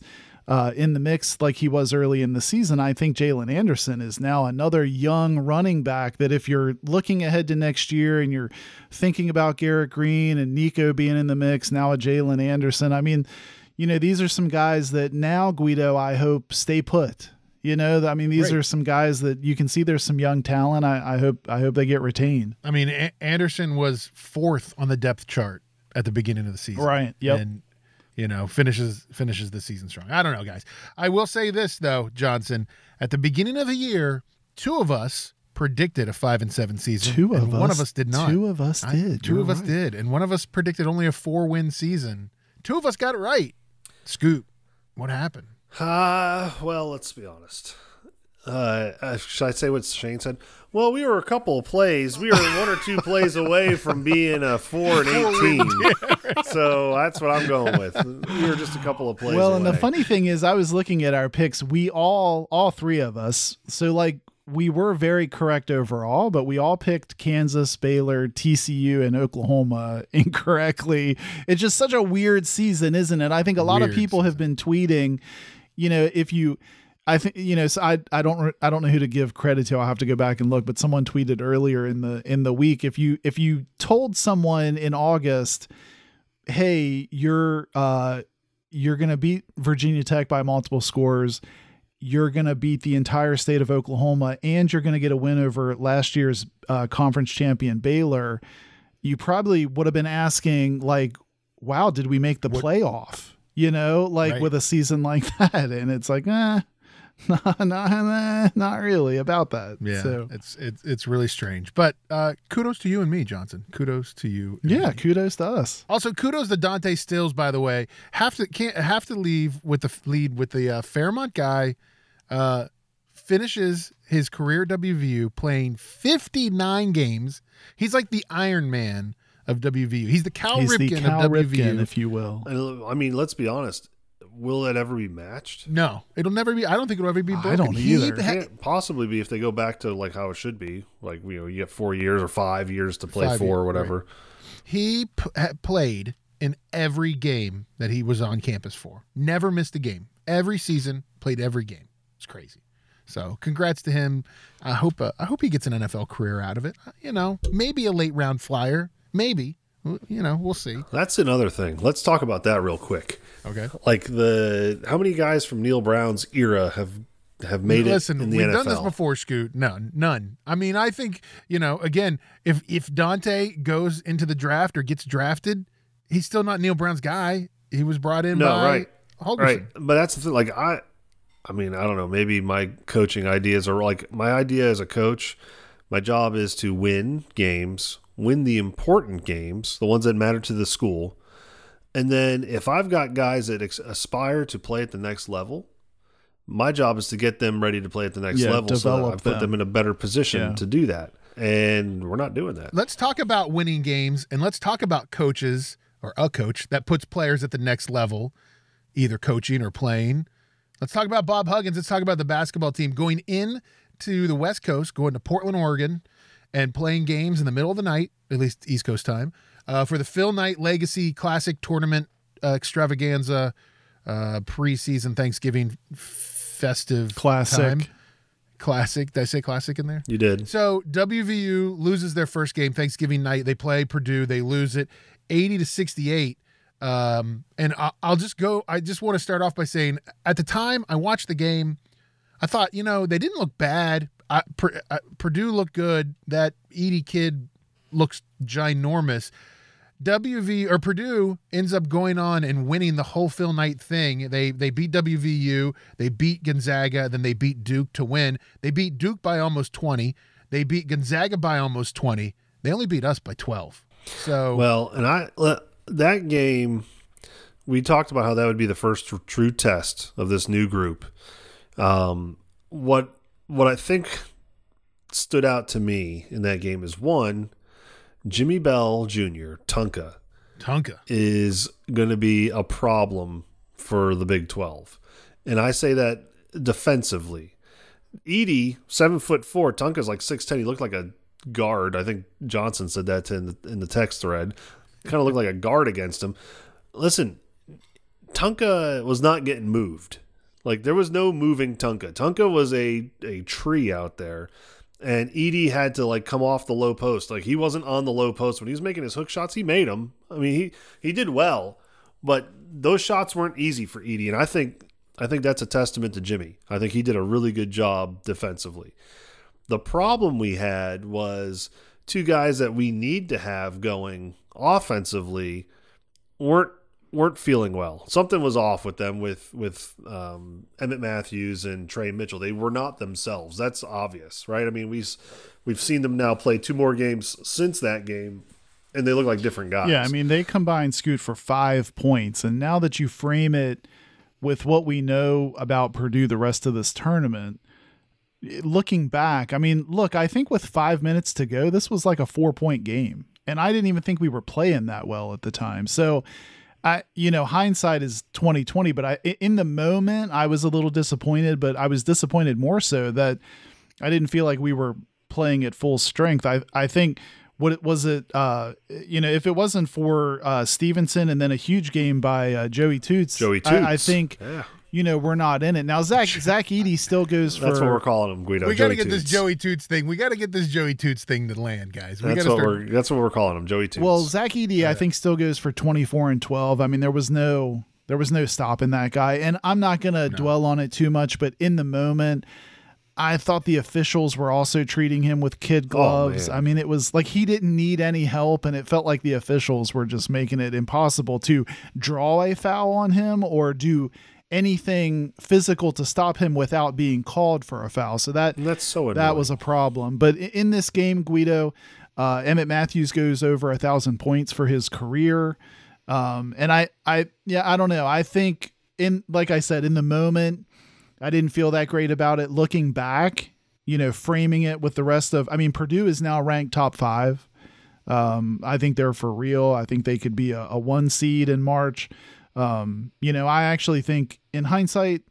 uh, in the mix like he was early in the season. I think Jaylen Anderson is now another young running back that if you're looking ahead to next year and you're thinking about Garrett Greene and Nicco being in the mix, now a Jaylen Anderson, I mean, you know, these are some guys that now, Guido, I hope stay put. You know, I mean, these Right. are some guys that you can see there's some young talent. I, I hope I hope they get retained. I mean, A- Anderson was fourth on the depth chart at the beginning of the season. Right, yep. And you know, finishes finishes the season strong. I don't know, guys. I will say this though, Johnson. At the beginning of the year, two of us predicted a five and seven season. Two of and us. One of us did not. Two of us I- did. 2 You're of us did, and one of us predicted only a four win season. Two of us got it right. Scoop, what happened? Uh, well, let's be honest. Uh, uh, should I say what Shane said? Well, we were a couple of plays. We were one or two plays away from being a four and eighteen. so that's what I'm going with. We were just a couple of plays. Well, and the funny thing is, I was looking at our picks. We all, all three of us, so like we were very correct overall, but we all picked Kansas, Baylor, TCU, and Oklahoma incorrectly. It's just such a weird season, isn't it? I think a lot of Weird people have been tweeting, you know, if you. I think you know. So I I don't I don't know who to give credit to. I'll have to go back and look. But someone tweeted earlier in the in the week if you if you told someone in August, hey, you're uh you're going to beat Virginia Tech by multiple scores. You're going to beat the entire state of Oklahoma, and you're going to get a win over last year's uh, conference champion Baylor. You probably would have been asking, like, wow, did we make the playoff? You know, like Right. with a season like that. And it's like, eh, not, not, not really about that. Yeah, So, it's it's it's really strange. But uh, kudos to you and me, Johnson. Kudos to you. and yeah, me. kudos to us. Also, kudos to Dante Stills. By the way, have to can't have to leave with the lead with the uh, Fairmont guy. Uh, finishes his career WVU playing 59 games. He's like the Iron Man of WVU. He's the Cal He's Ripken the Cal of WVU. Ripken, if you will. And, I mean, let's be honest. Will it ever be matched? no, it'll never be. I don't think it'll ever be Broken. I don't He either. ha- Can't possibly be if they go back to like how it should be. Like you know, you get four years or five years to play Five for years, or whatever. he p- ha- played in every game that he was on campus for. Never missed a game. Every season, played every game. It's crazy. So, congrats to him. I hope uh, I hope he gets an NFL career out of it. Uh, You know, maybe a late round flyer, maybe. You know, we'll see. That's another thing. Let's talk about that real quick. Okay. Like the how many guys from Neal Brown's era have have made Listen, it in the we've NFL? done this before, Scoot. None, none. I mean, I think you know. Again, if if Dante goes into the draft or gets drafted, he's still not Neal Brown's guy. He was brought in No, by right. Holgorsen. Right. But that's the thing. Like I, I mean, I don't know. Maybe my coaching ideas are like my idea as a coach. My job is to win games, win the important games, the ones that matter to the school. And then if I've got guys that ex- aspire to play at the next level, my job is to get them ready to play at the next Yeah, level so that I put them. them. in a better position Yeah. to do that. And we're not doing that. let's talk about winning games and let's talk about coaches or a coach that puts players at the next level, either coaching or playing. Let's talk about Bob Huggins. Let's talk about the basketball team going in to the West Coast, going to Portland, Oregon, and playing games in the middle of the night, at least East Coast time, uh, for the Phil Knight Legacy Classic Tournament uh, Extravaganza uh, preseason Thanksgiving festive Classic. time. Classic. Did I say classic in there? You did. So WVU loses their first game Thanksgiving night. They play Purdue. They lose it 80 to 68. Um, and I, I'll just go. I just want to start off by saying at the time I watched the game, I thought, you know, they didn't look bad. I, uh, Purdue looked good. That Edey kid looks ginormous. WV or Purdue ends up going on and winning the whole Phil Knight thing. They they beat WVU, they beat Gonzaga, then they beat Duke to win. They beat Duke by almost 20. They beat Gonzaga by almost 20. They only beat us by 12. So Well, and I that game, we talked about how that would be the first true test of this new group. Um, what what I think stood out to me in that game is one, Jimmy Bell Jr. Tunka Tonka. is going to be a problem for the Big Twelve, and I say that defensively. Edey, seven foot four. Tunka's like six ten. He looked like a guard. I think Johnson said that in the, in the text thread. Kind of looked like a guard against him. Listen, Tunka was not getting moved. Like there was no moving Tunka. Tunka was a a tree out there, and Edey had to like come off the low post. Like he wasn't on the low post when he was making his hook shots. He made them. I mean, he he did well, but those shots weren't easy for Edey. And I think I think that's a testament to Jimmy. I think he did a really good job defensively. The problem we had was two guys that we need to have going offensively weren't weren't feeling well. Something was off with them with with um, Emmitt Matthews and Tre Mitchell. They were not themselves. That's obvious, right? I mean, we've we've seen them now play two more games since that game, and they look like different guys. Yeah, I mean they combined Scoot for five points, and now that you frame it with what we know about Purdue the rest of this tournament, looking back, I mean, look, I think with five minutes to go, this was like a four point game, and I didn't even think we were playing that well at the time. So. I you know hindsight is 2020 but I in the moment I was a little disappointed but I was disappointed more so that I didn't feel like we were playing at full strength. I I think what it was it uh you know if it wasn't for uh Stevenson and then a huge game by uh, Joey Toots Joey I, I think Yeah. You know we're not in it. Now Zach Zach Edey still goes for That's what we're calling him, Guido. we got to Joey get this Joey Toots thing. We got to get this Joey Toots thing to land, guys. We That's what start. we're that's what we're calling him, Joey Toots. Well, Zach Edey, I think, still goes for 24 and 12. I mean, there was no there was no stopping that guy, and I'm not gonna dwell on it too much. But in the moment, I thought the officials were also treating him with kid oh, gloves. man. I mean, it was like he didn't need any help, and it felt like the officials were just making it impossible to draw a foul on him or do anything physical to stop him without being called for a foul. So that that's so annoying. that was a problem. But in this game, Guido, uh, Emmitt Matthews goes over a thousand points for his career. Um, and I, I, yeah, I don't know. I think in, like I said, in the moment, I didn't feel that great about it. Looking back, you know, framing it with the rest of, I mean, Purdue is now ranked top five. Um, I think they're for real. I think they could be a, a one seed in March. Um, you know, I actually think in hindsight,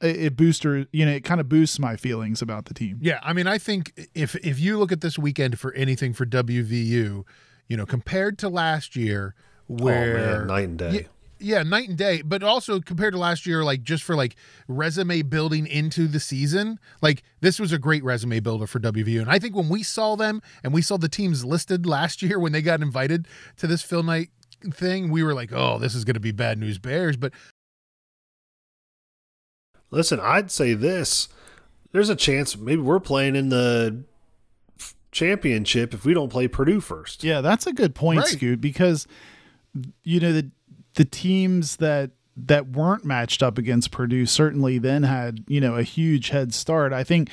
it, it booster, you know, it kind of boosts my feelings about the team. Yeah, I mean, I think if if you look at this weekend for anything for WVU, you know, compared to last year, where oh man, night and day. Yeah, yeah, night and day. But also compared to last year, like just for like resume building into the season, like this was a great resume builder for WVU. And I think when we saw them and we saw the teams listed last year when they got invited to this Phil Knight thing, we were like, oh, this is going to be bad news bears. But Listen, I'd say this. There's a chance maybe we're playing in the championship if we don't play Purdue first. Yeah, that's a good point, Right. Scoot, because you know the the teams that that weren't matched up against Purdue certainly then had, you know, a huge head start. I think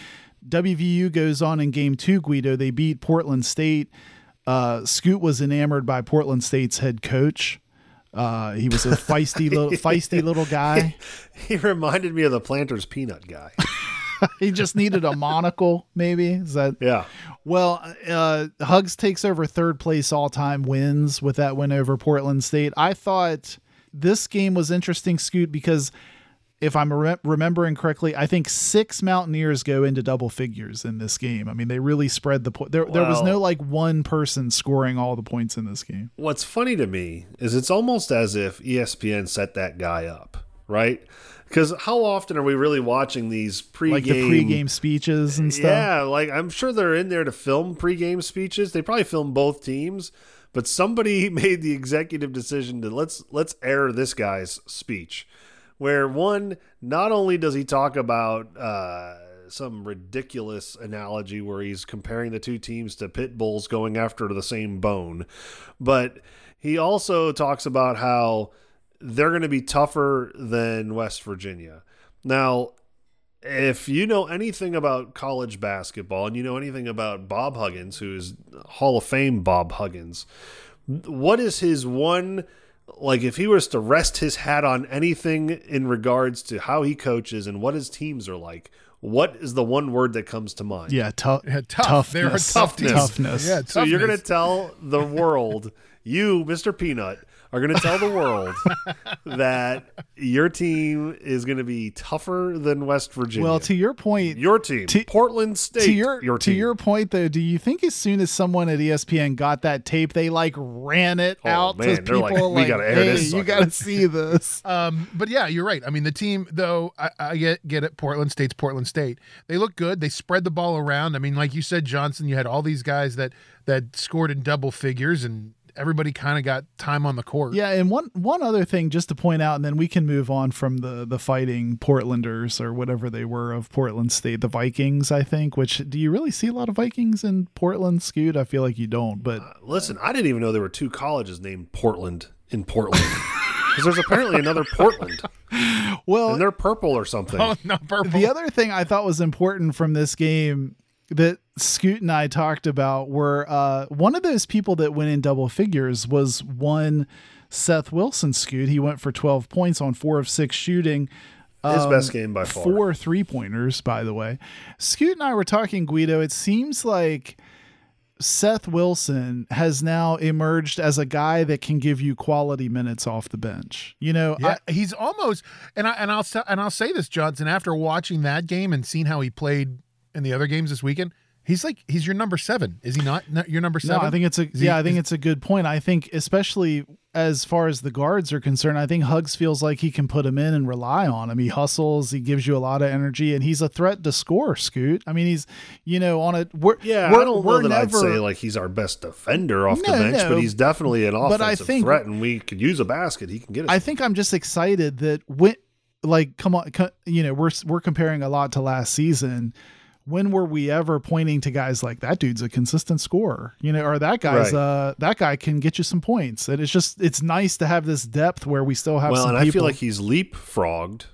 WVU goes on in game 2 Guido, they beat Portland State. Uh Scoot was enamored by Portland State's head coach. Uh he was a feisty little feisty little guy. He reminded me of the Planters peanut guy. he just needed a monocle maybe. Is that yeah. Well, uh, Hugs takes over third place all time wins with that win over Portland State. I thought this game was interesting, Scoot, because if I'm re- remembering correctly, I think six Mountaineers go into double figures in this game. I mean, they really spread the point. There, there was no like one person scoring all the points in this game. What's funny to me is it's almost as if ESPN set that guy up, right? Because how often are we really watching these pregame Like the pregame speeches and stuff. Yeah, like I'm sure they're in there to film pregame speeches. They probably film both teams, but somebody made the executive decision to let's let's air this guy's speech. Where one, not only does he talk about uh, some ridiculous analogy where he's comparing the two teams to pit bulls going after the same bone, but he also talks about how they're going to be tougher than West Virginia. Now, if you know anything about college basketball and you know anything about Bob Huggins, who is Hall of Fame Bob Huggins, what is his one like if he was to rest his hat on anything in regards to how he coaches and what his teams are like, what is the one word that comes to mind? Yeah, tou- yeah, tough. They're a toughness. tough team. Toughness. Yeah, So you're going to tell the world, you, Mr. Peanut, are going to tell the world that your team is going to be tougher than West Virginia. Well, to your point, your team, to- Portland State. to your, your to your point though, do you think as soon as someone at ESPN got that tape, they like ran it Oh, out man, to people like, "We gotta air hey, this you got to see this. Um, but yeah, you're right. I mean, the team, though, I, I get get it. Portland State's Portland State. They look good. They spread the ball around. I mean, like you said, Johnson, you had all these guys that that scored in double figures, and everybody kind of got time on the court. Yeah, and one one other thing just to point out, and then we can move on from the the fighting Portlanders or whatever they were of Portland State, the Vikings, I think. Which do you really see a lot of Vikings in Portland, Scoot? I feel like you don't, but uh, Listen, I didn't even know there were two colleges named Portland in Portland. because there's apparently another Portland, Well, and they're purple or something. Oh no, purple. the other thing I thought was important from this game that Scoot and I talked about were uh, one of those people that went in double figures was one Seth Wilson Scoot. He went for 12 points on four of six shooting. His Um, best game by far. Four three pointers, by the way. Scoot and I were talking, Guido. It seems like Seth Wilson has now emerged as a guy that can give you quality minutes off the bench. You know, Yeah, he's almost and I and I'll and I'll say this, Johnson. After watching that game and seeing how he played in the other games this weekend, he's like he's your number seven, is he not? not your number seven? No, I think it's a Is he- yeah, I think is- it's a good point. I think especially as far as the guards are concerned, I think Hugs feels like he can put him in and rely on him. He hustles, he gives you a lot of energy, and he's a threat to score. Scoot. I mean, he's you know on a we're, yeah, we're, I don't we're know that never, I'd say like he's our best defender off the bench, no. but he's definitely an But I offensive think- threat, and we could use a basket. He can get it. I think I'm just excited that when like come on, you know we're we're comparing a lot to last season. When were we ever pointing to guys like that dude's a consistent scorer, you know, or that guy's Right. uh that guy can get you some points. And it's just it's nice to have this depth where we still have well, and I feel like he's leapfrogged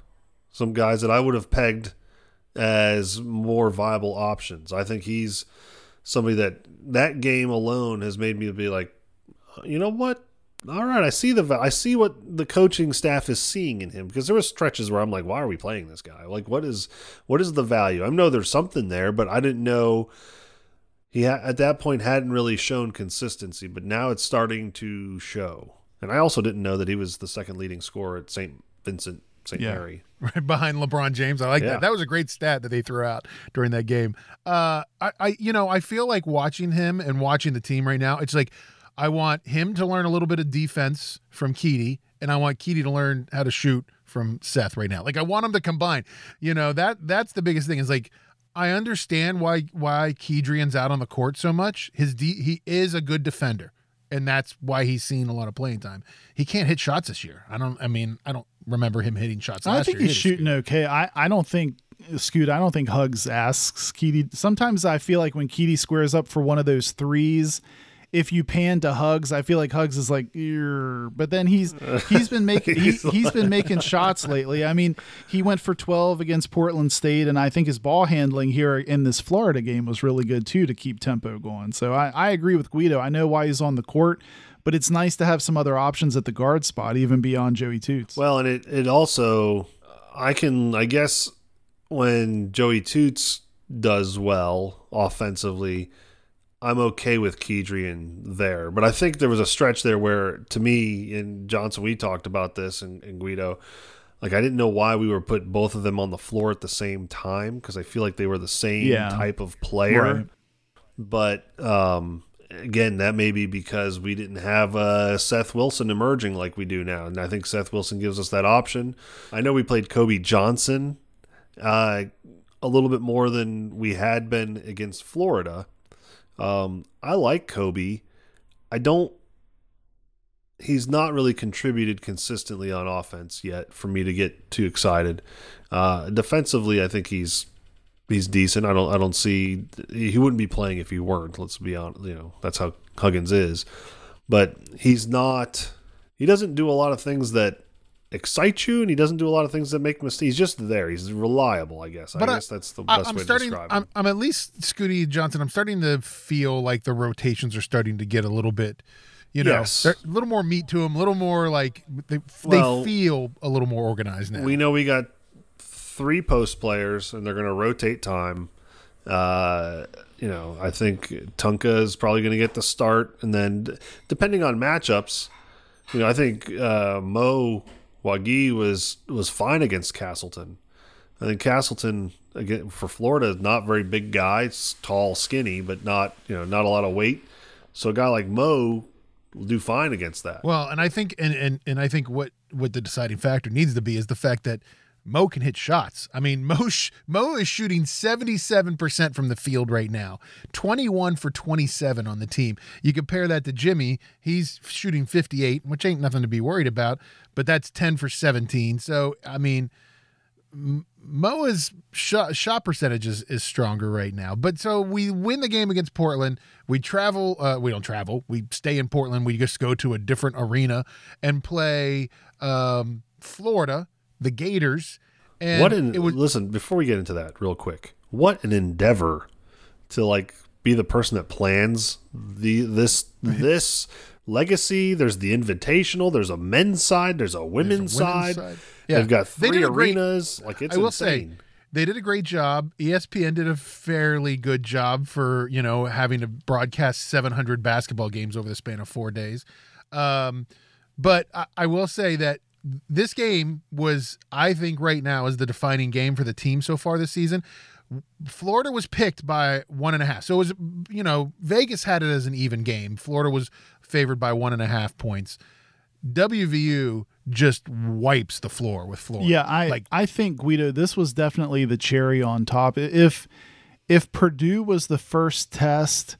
some guys that I would have pegged as more viable options. I think he's somebody that that game alone has made me be like, you know what? All right, I see the I see what the coaching staff is seeing in him because there were stretches where I'm like, why are we playing this guy? Like, what is what is the value? I know there's something there, but I didn't know he ha- at that point hadn't really shown consistency, but now it's starting to show. And I also didn't know that he was the second leading scorer at St. Vincent St. Yeah. Mary. right behind LeBron James. I like Yeah. that. That was a great stat that they threw out during that game. Uh, I, I, you know, I feel like watching him and watching the team right now. It's like I want him to learn a little bit of defense from Keedy, and I want Keedy to learn how to shoot from Seth right now. Like I want them to combine. You know that that's the biggest thing. Is like I understand why why Kedrian's out on the court so much. His de- he is a good defender. And that's why he's seen a lot of playing time. He can't hit shots this year. I don't. I mean, I don't remember him hitting shots. I think year. he's He hit a shooting okay. I, I don't think Scoot. I don't think Hugs asks Keedy. Sometimes I feel like when Keedy squares up for one of those threes, if you pan to Hugs, I feel like Hugs is like, "Ear," but then he's he's been making he, he's been making shots lately. I mean, he went for twelve against Portland State, and I think his ball handling here in this Florida game was really good too to keep tempo going. So I, I agree with Guido. I know why he's on the court. But it's nice to have some other options at the guard spot, even beyond Joey Toots. Well, and it, it also, I can, I guess, when Joey Toots does well offensively, I'm okay with Kedrian there. But I think there was a stretch there where, to me, and Johnson, we talked about this, and, and Guido, like I didn't know why we were put both of them on the floor at the same time because I feel like they were the same Yeah. type of player. Right. But um, again, that may be because we didn't have uh, Seth Wilson emerging like we do now, and I think Seth Wilson gives us that option. I know we played Kobe Johnson uh, a little bit more than we had been against Florida. Um, I like Kobe. I don't. He's not really contributed consistently on offense yet for me to get too excited. Uh, defensively, I think he's he's decent. I don't I don't see he wouldn't be playing if he weren't. Let's be honest. You know that's how Huggins is, but he's not. He doesn't do a lot of things that excite you, and he doesn't do a lot of things that make mistakes. He's just there. He's reliable, I guess. But I I- guess that's the best I'm way starting. to describe I'm, him. I'm at least Scooty Johnson. I'm starting to feel like the rotations are starting to get a little bit, you know, Yes. a little more meat to them, a little more like they Well, they feel a little more organized now. We know we got three post players, and they're going to rotate time. Uh, you know, I think Tunka is probably going to get the start, and then d- depending on matchups, you know, I think uh, Mo Wague was was fine against Castleton. I think Castleton again for Florida not very big guy. It's tall, skinny, but not you know not a lot of weight. So a guy like Mo will do fine against that. Well, and I think and, and and I think what what the deciding factor needs to be is the fact that Mo can hit shots. I mean, Mo sh- Mo is shooting 77% from the field right now. 21 for 27 on the team. You compare that to Jimmy, he's shooting 58, which ain't nothing to be worried about, but that's 10 for 17. So, I mean, Moa's shot, shot percentage is, is stronger right now. But so we win the game against Portland. We travel. Uh, we don't travel. We stay in Portland. We just go to a different arena and play um, Florida, the Gators. And what an was listen before we get into that real quick. What an endeavor to like be the person that plans the this this legacy. There's the invitational. There's a men's side. There's a women's, women's side. side. Yeah. They've got They three did a great- arenas. like it's I will insane. say they did a great job. ESPN did a fairly good job for you know having to broadcast 700 basketball games over the span of four days. Um, but I, I will say that this game was, I think, right now is the defining game for the team so far this season. Florida was picked by one and a half, so it was you know Vegas had it as an even game. Florida was favored by one and a half points. WVU just wipes the floor with Florida. Yeah, I like I think Guido, this was definitely the cherry on top. If if Purdue was the first test,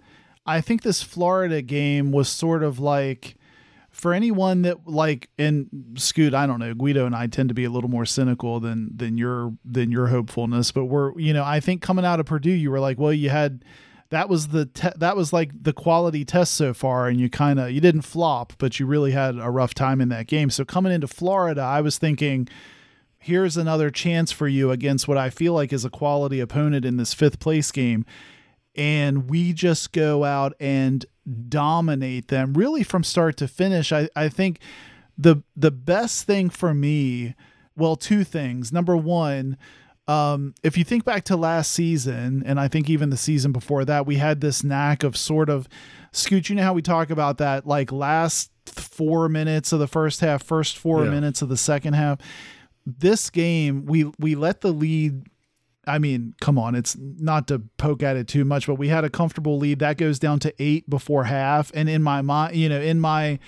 I think this Florida game was sort of like for anyone that like and Scoot, I don't know, Guido and I tend to be a little more cynical than than your than your hopefulness, but we're you know, I think coming out of Purdue, you were like, well, you had that was the te- that was like the quality test so far and you kind of you didn't flop but you really had a rough time in that game. So coming into florida i was thinking here's another chance for you against what i feel like is a quality opponent in this fifth place game and we just go out and dominate them really from start to finish i, I think the the best thing for me well two things number one um, if you think back to last season, and I think even the season before that, we had this knack of sort of Scoot. You know how we talk about that, like last four minutes of the first half, first four Yeah. minutes of the second half. This game, we we let the lead. I mean, come on, it's not to poke at it too much, but we had a comfortable lead that goes down to eight before half, and in my mind, you know, in my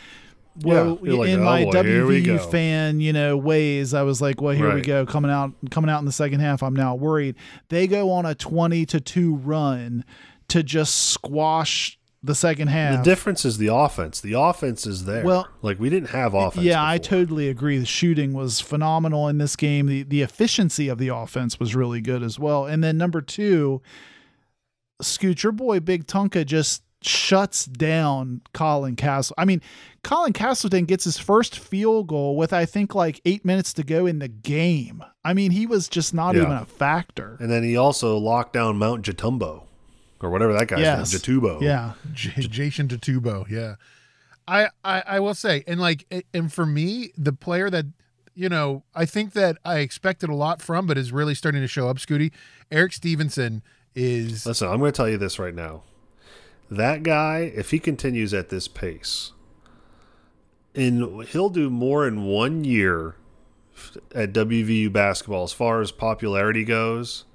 well, you're like, in "Oh, my boy, WVU fan, you know, ways, I was like, well, here we go, coming out, coming out in the second half. I'm now worried. They go on a twenty to two run to just squash the second half. The difference is the offense. The offense is there. Well, like we didn't have offense. yeah, I totally agree. The shooting was phenomenal in this game. The the efficiency of the offense was really good as well. And then number two, Scoot, your boy Big Tonka just shuts down Colin Castle. I mean, Colin Castleton gets his first field goal with I think like eight minutes to go in the game. I mean, he was just not Yeah. even a factor. And then he also locked down Mount Jatumbo, or whatever that guy's Yes. name, Jatubo. Yeah. J- Jason Tatubo, yeah. I, I I will say, and like, and for me, the player that you know, I think that I expected a lot from, but is really starting to show up. Scooty, Erik Stevenson is Listen, I'm going to tell you this right now. That guy, if he continues at this pace, in he'll do more in one year at WVU basketball as far as popularity goes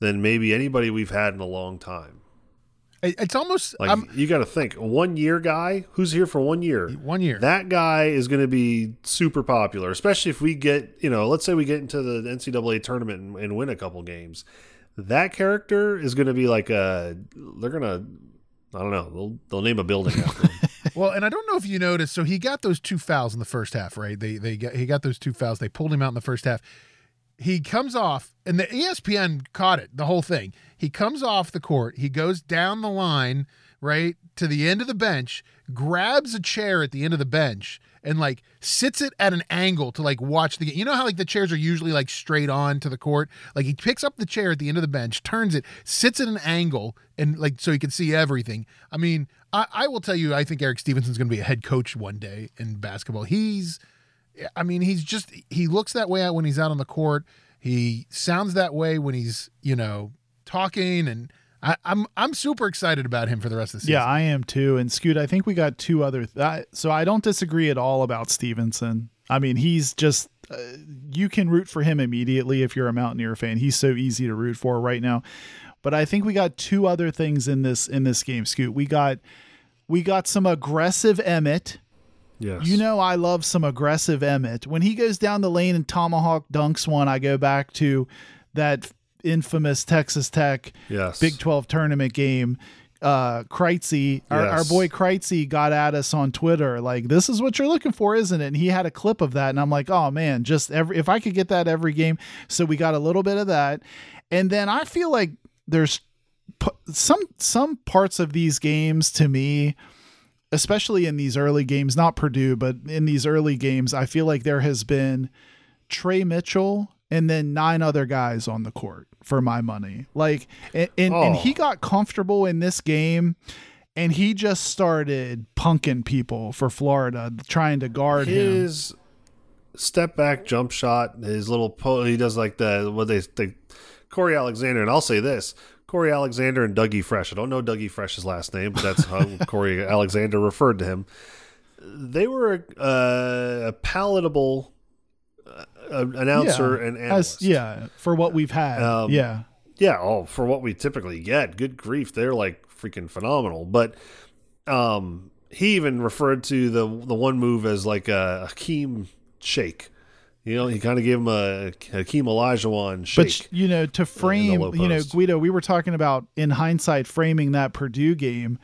than maybe anybody we've had in a long time. it's almost Like I'm, you got to think, one year guy who's here for one year. one year. That guy is going to be super popular, especially if we get, you know, let's say we get into the NCAA tournament and, and win a couple games. That character is going to be like a, they're going to, I don't know, they'll, they'll name a building after him. Well, and I don't know if you noticed. So he got those two fouls in the first half, right? They they got he got those two fouls. They pulled him out in the first half. He comes off, and the ESPN caught it. The whole thing. He comes off the court. He goes down the line, right to the end of the bench, grabs a chair at the end of the bench, and like sits it at an angle to like watch the game. You know how like the chairs are usually like straight on to the court. Like he picks up the chair at the end of the bench, turns it, sits at an angle, and like so he can see everything. I mean, I, I will tell you, I think Erik Stevenson's going to be a head coach one day in basketball. He's, I mean, he's just he looks that way out when he's out on the court. He sounds that way when he's you know talking, and I, I'm I'm super excited about him for the rest of the season. Yeah, I am too. And Scoot, I think we got two other. Th- I, so I don't disagree at all about Stevenson. I mean, he's just uh, you can root for him immediately if you're a Mountaineer fan. He's so easy to root for right now. But I think we got two other things in this in this game, Scoot. We got we got some aggressive Emmitt. Yes. You know, I love some aggressive Emmitt. When he goes down the lane and tomahawk dunks one, I go back to that infamous Texas Tech yes. Big 12 tournament game. uh Kreitzy, our, our boy Kreitzy got at us on Twitter like this is what you're looking for isn't it and he had a clip of that and I'm like oh man just every if I could get that every game so we got a little bit of that and then I feel like there's p- some some parts of these games to me especially in these early games not Purdue but in these early games I feel like there has been Tre Mitchell and then nine other guys on the court for my money. Like and and, and Oh. he got comfortable in this game and he just started punking people for Florida trying to guard him. his step back jump shot, his little po- he does like the what they they Cory Alexander, and I'll say this. Cory Alexander and Dougie Fresh. I don't know Dougie Fresh's last name, but that's how Cory Alexander referred to him. They were uh, a palatable uh, announcer and As- analyst. yeah, for what we've had. Um, yeah. Yeah, oh, for what we typically get, good grief, they're like freaking phenomenal. But um, he even referred to the the one move as like a Hakeem shake. You know, he kind of gave him a Hakeem Olajuwon shake. But you know, to frame, you know. Guido, we were talking about in hindsight framing that Purdue game.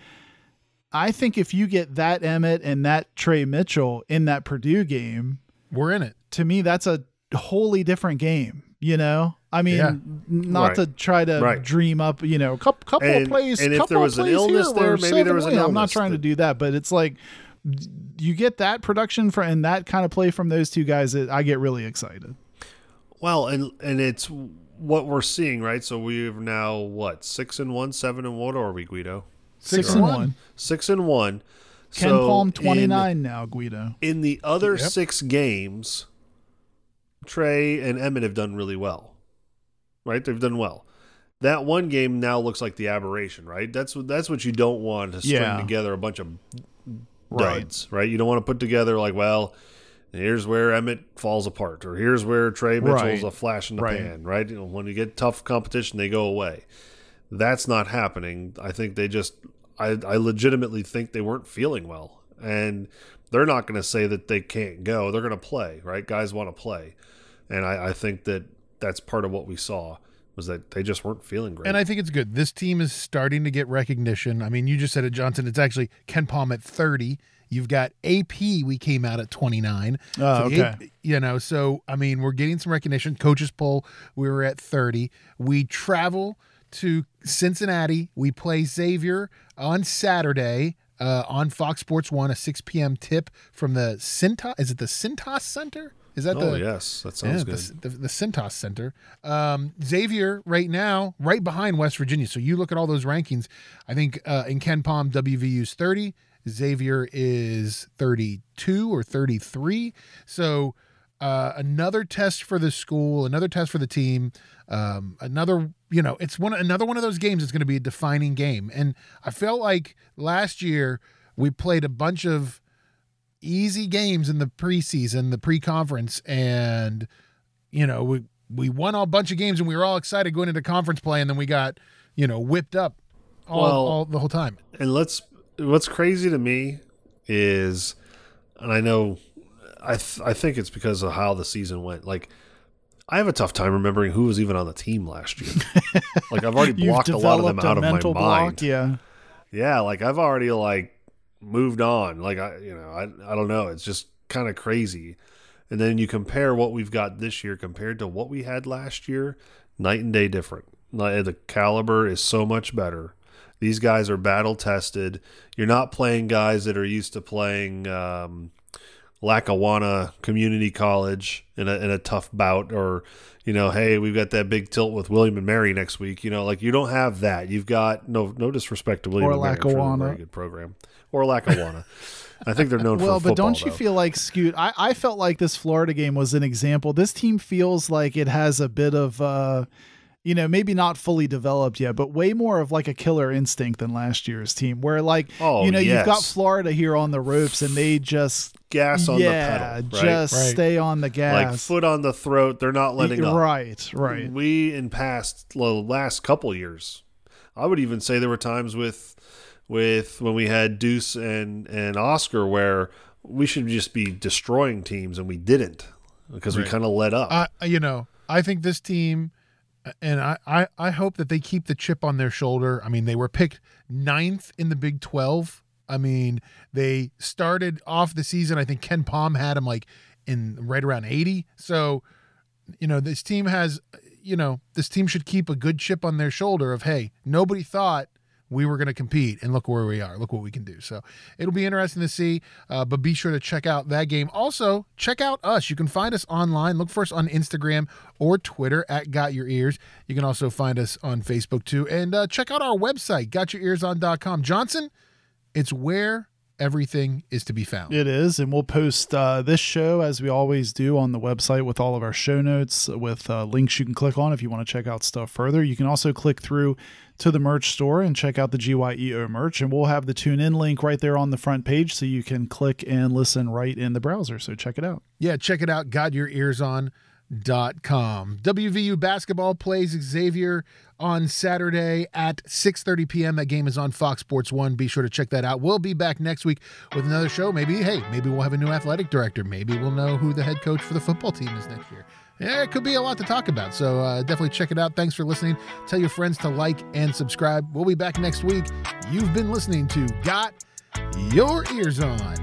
I think if you get that Emmitt and that Tre Mitchell in that Purdue game, We're in it. to me that's a wholly different game you know i mean Yeah. not Right. to try to Right. dream up you know couple couple And- of plays and if couple there of was an plays illness here there, maybe there was an win. i'm not illness trying to do that but it's like you get that production for and that kind of play from those two guys it, i get really excited well, and and it's what we're seeing, right? So we're now what six and one, seven and one, or are we Guido? six, and and one. one, Six and one. ken So palm 29 now guido in the other Yep. six games, Tre and Emmitt have done really well. Right? They've done well. That one game now looks like the aberration, right? That's what that's what you don't want to string Yeah. together a bunch of Right. duds, right? You don't want to put together like, well, here's where Emmitt falls apart, or here's where Tre Mitchell's Right. a flash in the Right. pan, right? You know, when you get tough competition, they go away. That's not happening. I think they just, I, I legitimately think they weren't feeling well, and they're not going to say that they can't go. They're going to play, right? Guys want to play, and I, I think that that's part of what we saw was that they just weren't feeling great. And I think it's good. This team is starting to get recognition. I mean, you just said it, Johnson. It's actually KenPom at 30. You've got AP. We came out at 29. Oh, So okay. AP you know, so I mean, we're getting some recognition. Coaches poll, we were at 30. We travel to Cincinnati. We play Xavier on Saturday uh, on Fox Sports One, a 6 p.m. tip from the Cintas. Is it the Cintas Center? Is that oh the yes, that sounds yeah, good. The, the, the Cintas Center. Um, Xavier right now, right behind West Virginia. So you look at all those rankings. I think uh, in KenPom, WVU's 30. Xavier is 32 or 33. So uh, another test for the school, another test for the team. Um, another, you know, it's one another one of those games. that's going to be a defining game. And I felt like last year we played a bunch of easy games in the preseason, the pre-conference, and you know we we won a bunch of games and we were all excited going into conference play, and then we got you know whipped up all, Well- all the whole time. and let's what's crazy to me is and i know i th- i think it's because of how the season went like i have a tough time remembering who was even on the team last year like i've already blocked a lot of them out of my mental mind block, yeah. yeah like i've already like moved on. Like i you know i, I don't know. It's just kind of crazy. And then you compare what we've got this year compared to what we had last year night and day different. Like, the caliber is so much better. These guys are battle tested. You're not playing guys that are used to playing um, Lackawanna Community College in a, in a tough bout, or you know, hey, we've got that big tilt with William and Mary next week. You know, like you don't have that. You've got no no disrespect to William Or and Mary, sure they're a Lackawanna. very good program, or Lackawanna. I think they're known well, for but don't you feel like Scoot? I, I felt like this Florida game was an example. This team feels like it has a bit of, uh, you know, maybe not fully developed yet, but way more of like a killer instinct than last year's team. Where like, Oh, you know, you've got. Florida here on the ropes, and they just gas on yeah, the pedal, right? just Right. stay on the gas, like gas. foot on the throat. They're not letting up. right, right. We in past the last couple years, I would even say there were times with with when we had Deuce and and Oscar where we should just be destroying teams and we didn't because we kind of let up. I you know I think this team and I, I, I hope that they keep the chip on their shoulder. I mean, they were picked ninth in the Big 12. I mean, they started off the season. I think KenPom had them like in right around 80. So, you know, this team has, you know, this team should keep a good chip on their shoulder of, hey, nobody thought we were going to compete and look where we are. Look what we can do. So it'll be interesting to see uh, but be sure to check out that game. Also check out us. You can find us online. Look for us on instagram or twitter at got your ears. You can also find us on facebook too. And uh, check out our website gotyourearson.com johnson it's where everything is to be found. It is, and we'll post uh, this show as we always do on the website with all of our show notes with uh, links you can click on if you want to check out stuff further. You can also click through to the merch store and check out the GYEO merch, and we'll have the tune in link right there on the front page so you can click and listen right in the browser. So check it out. Yeah, check it out. Got your ears on com. WVU basketball plays Xavier on Saturday at 6:30 p.m. That game is on Fox Sports 1. Be sure to check that out. We'll be back next week with another show. Maybe hey, maybe we'll have a new athletic director. Maybe we'll know who the head coach for the football team is next year. Yeah, it could be a lot to talk about. So uh, definitely check it out. Thanks for listening. Tell your friends to like and subscribe. We'll be back next week. You've been listening to Got Your Ears On.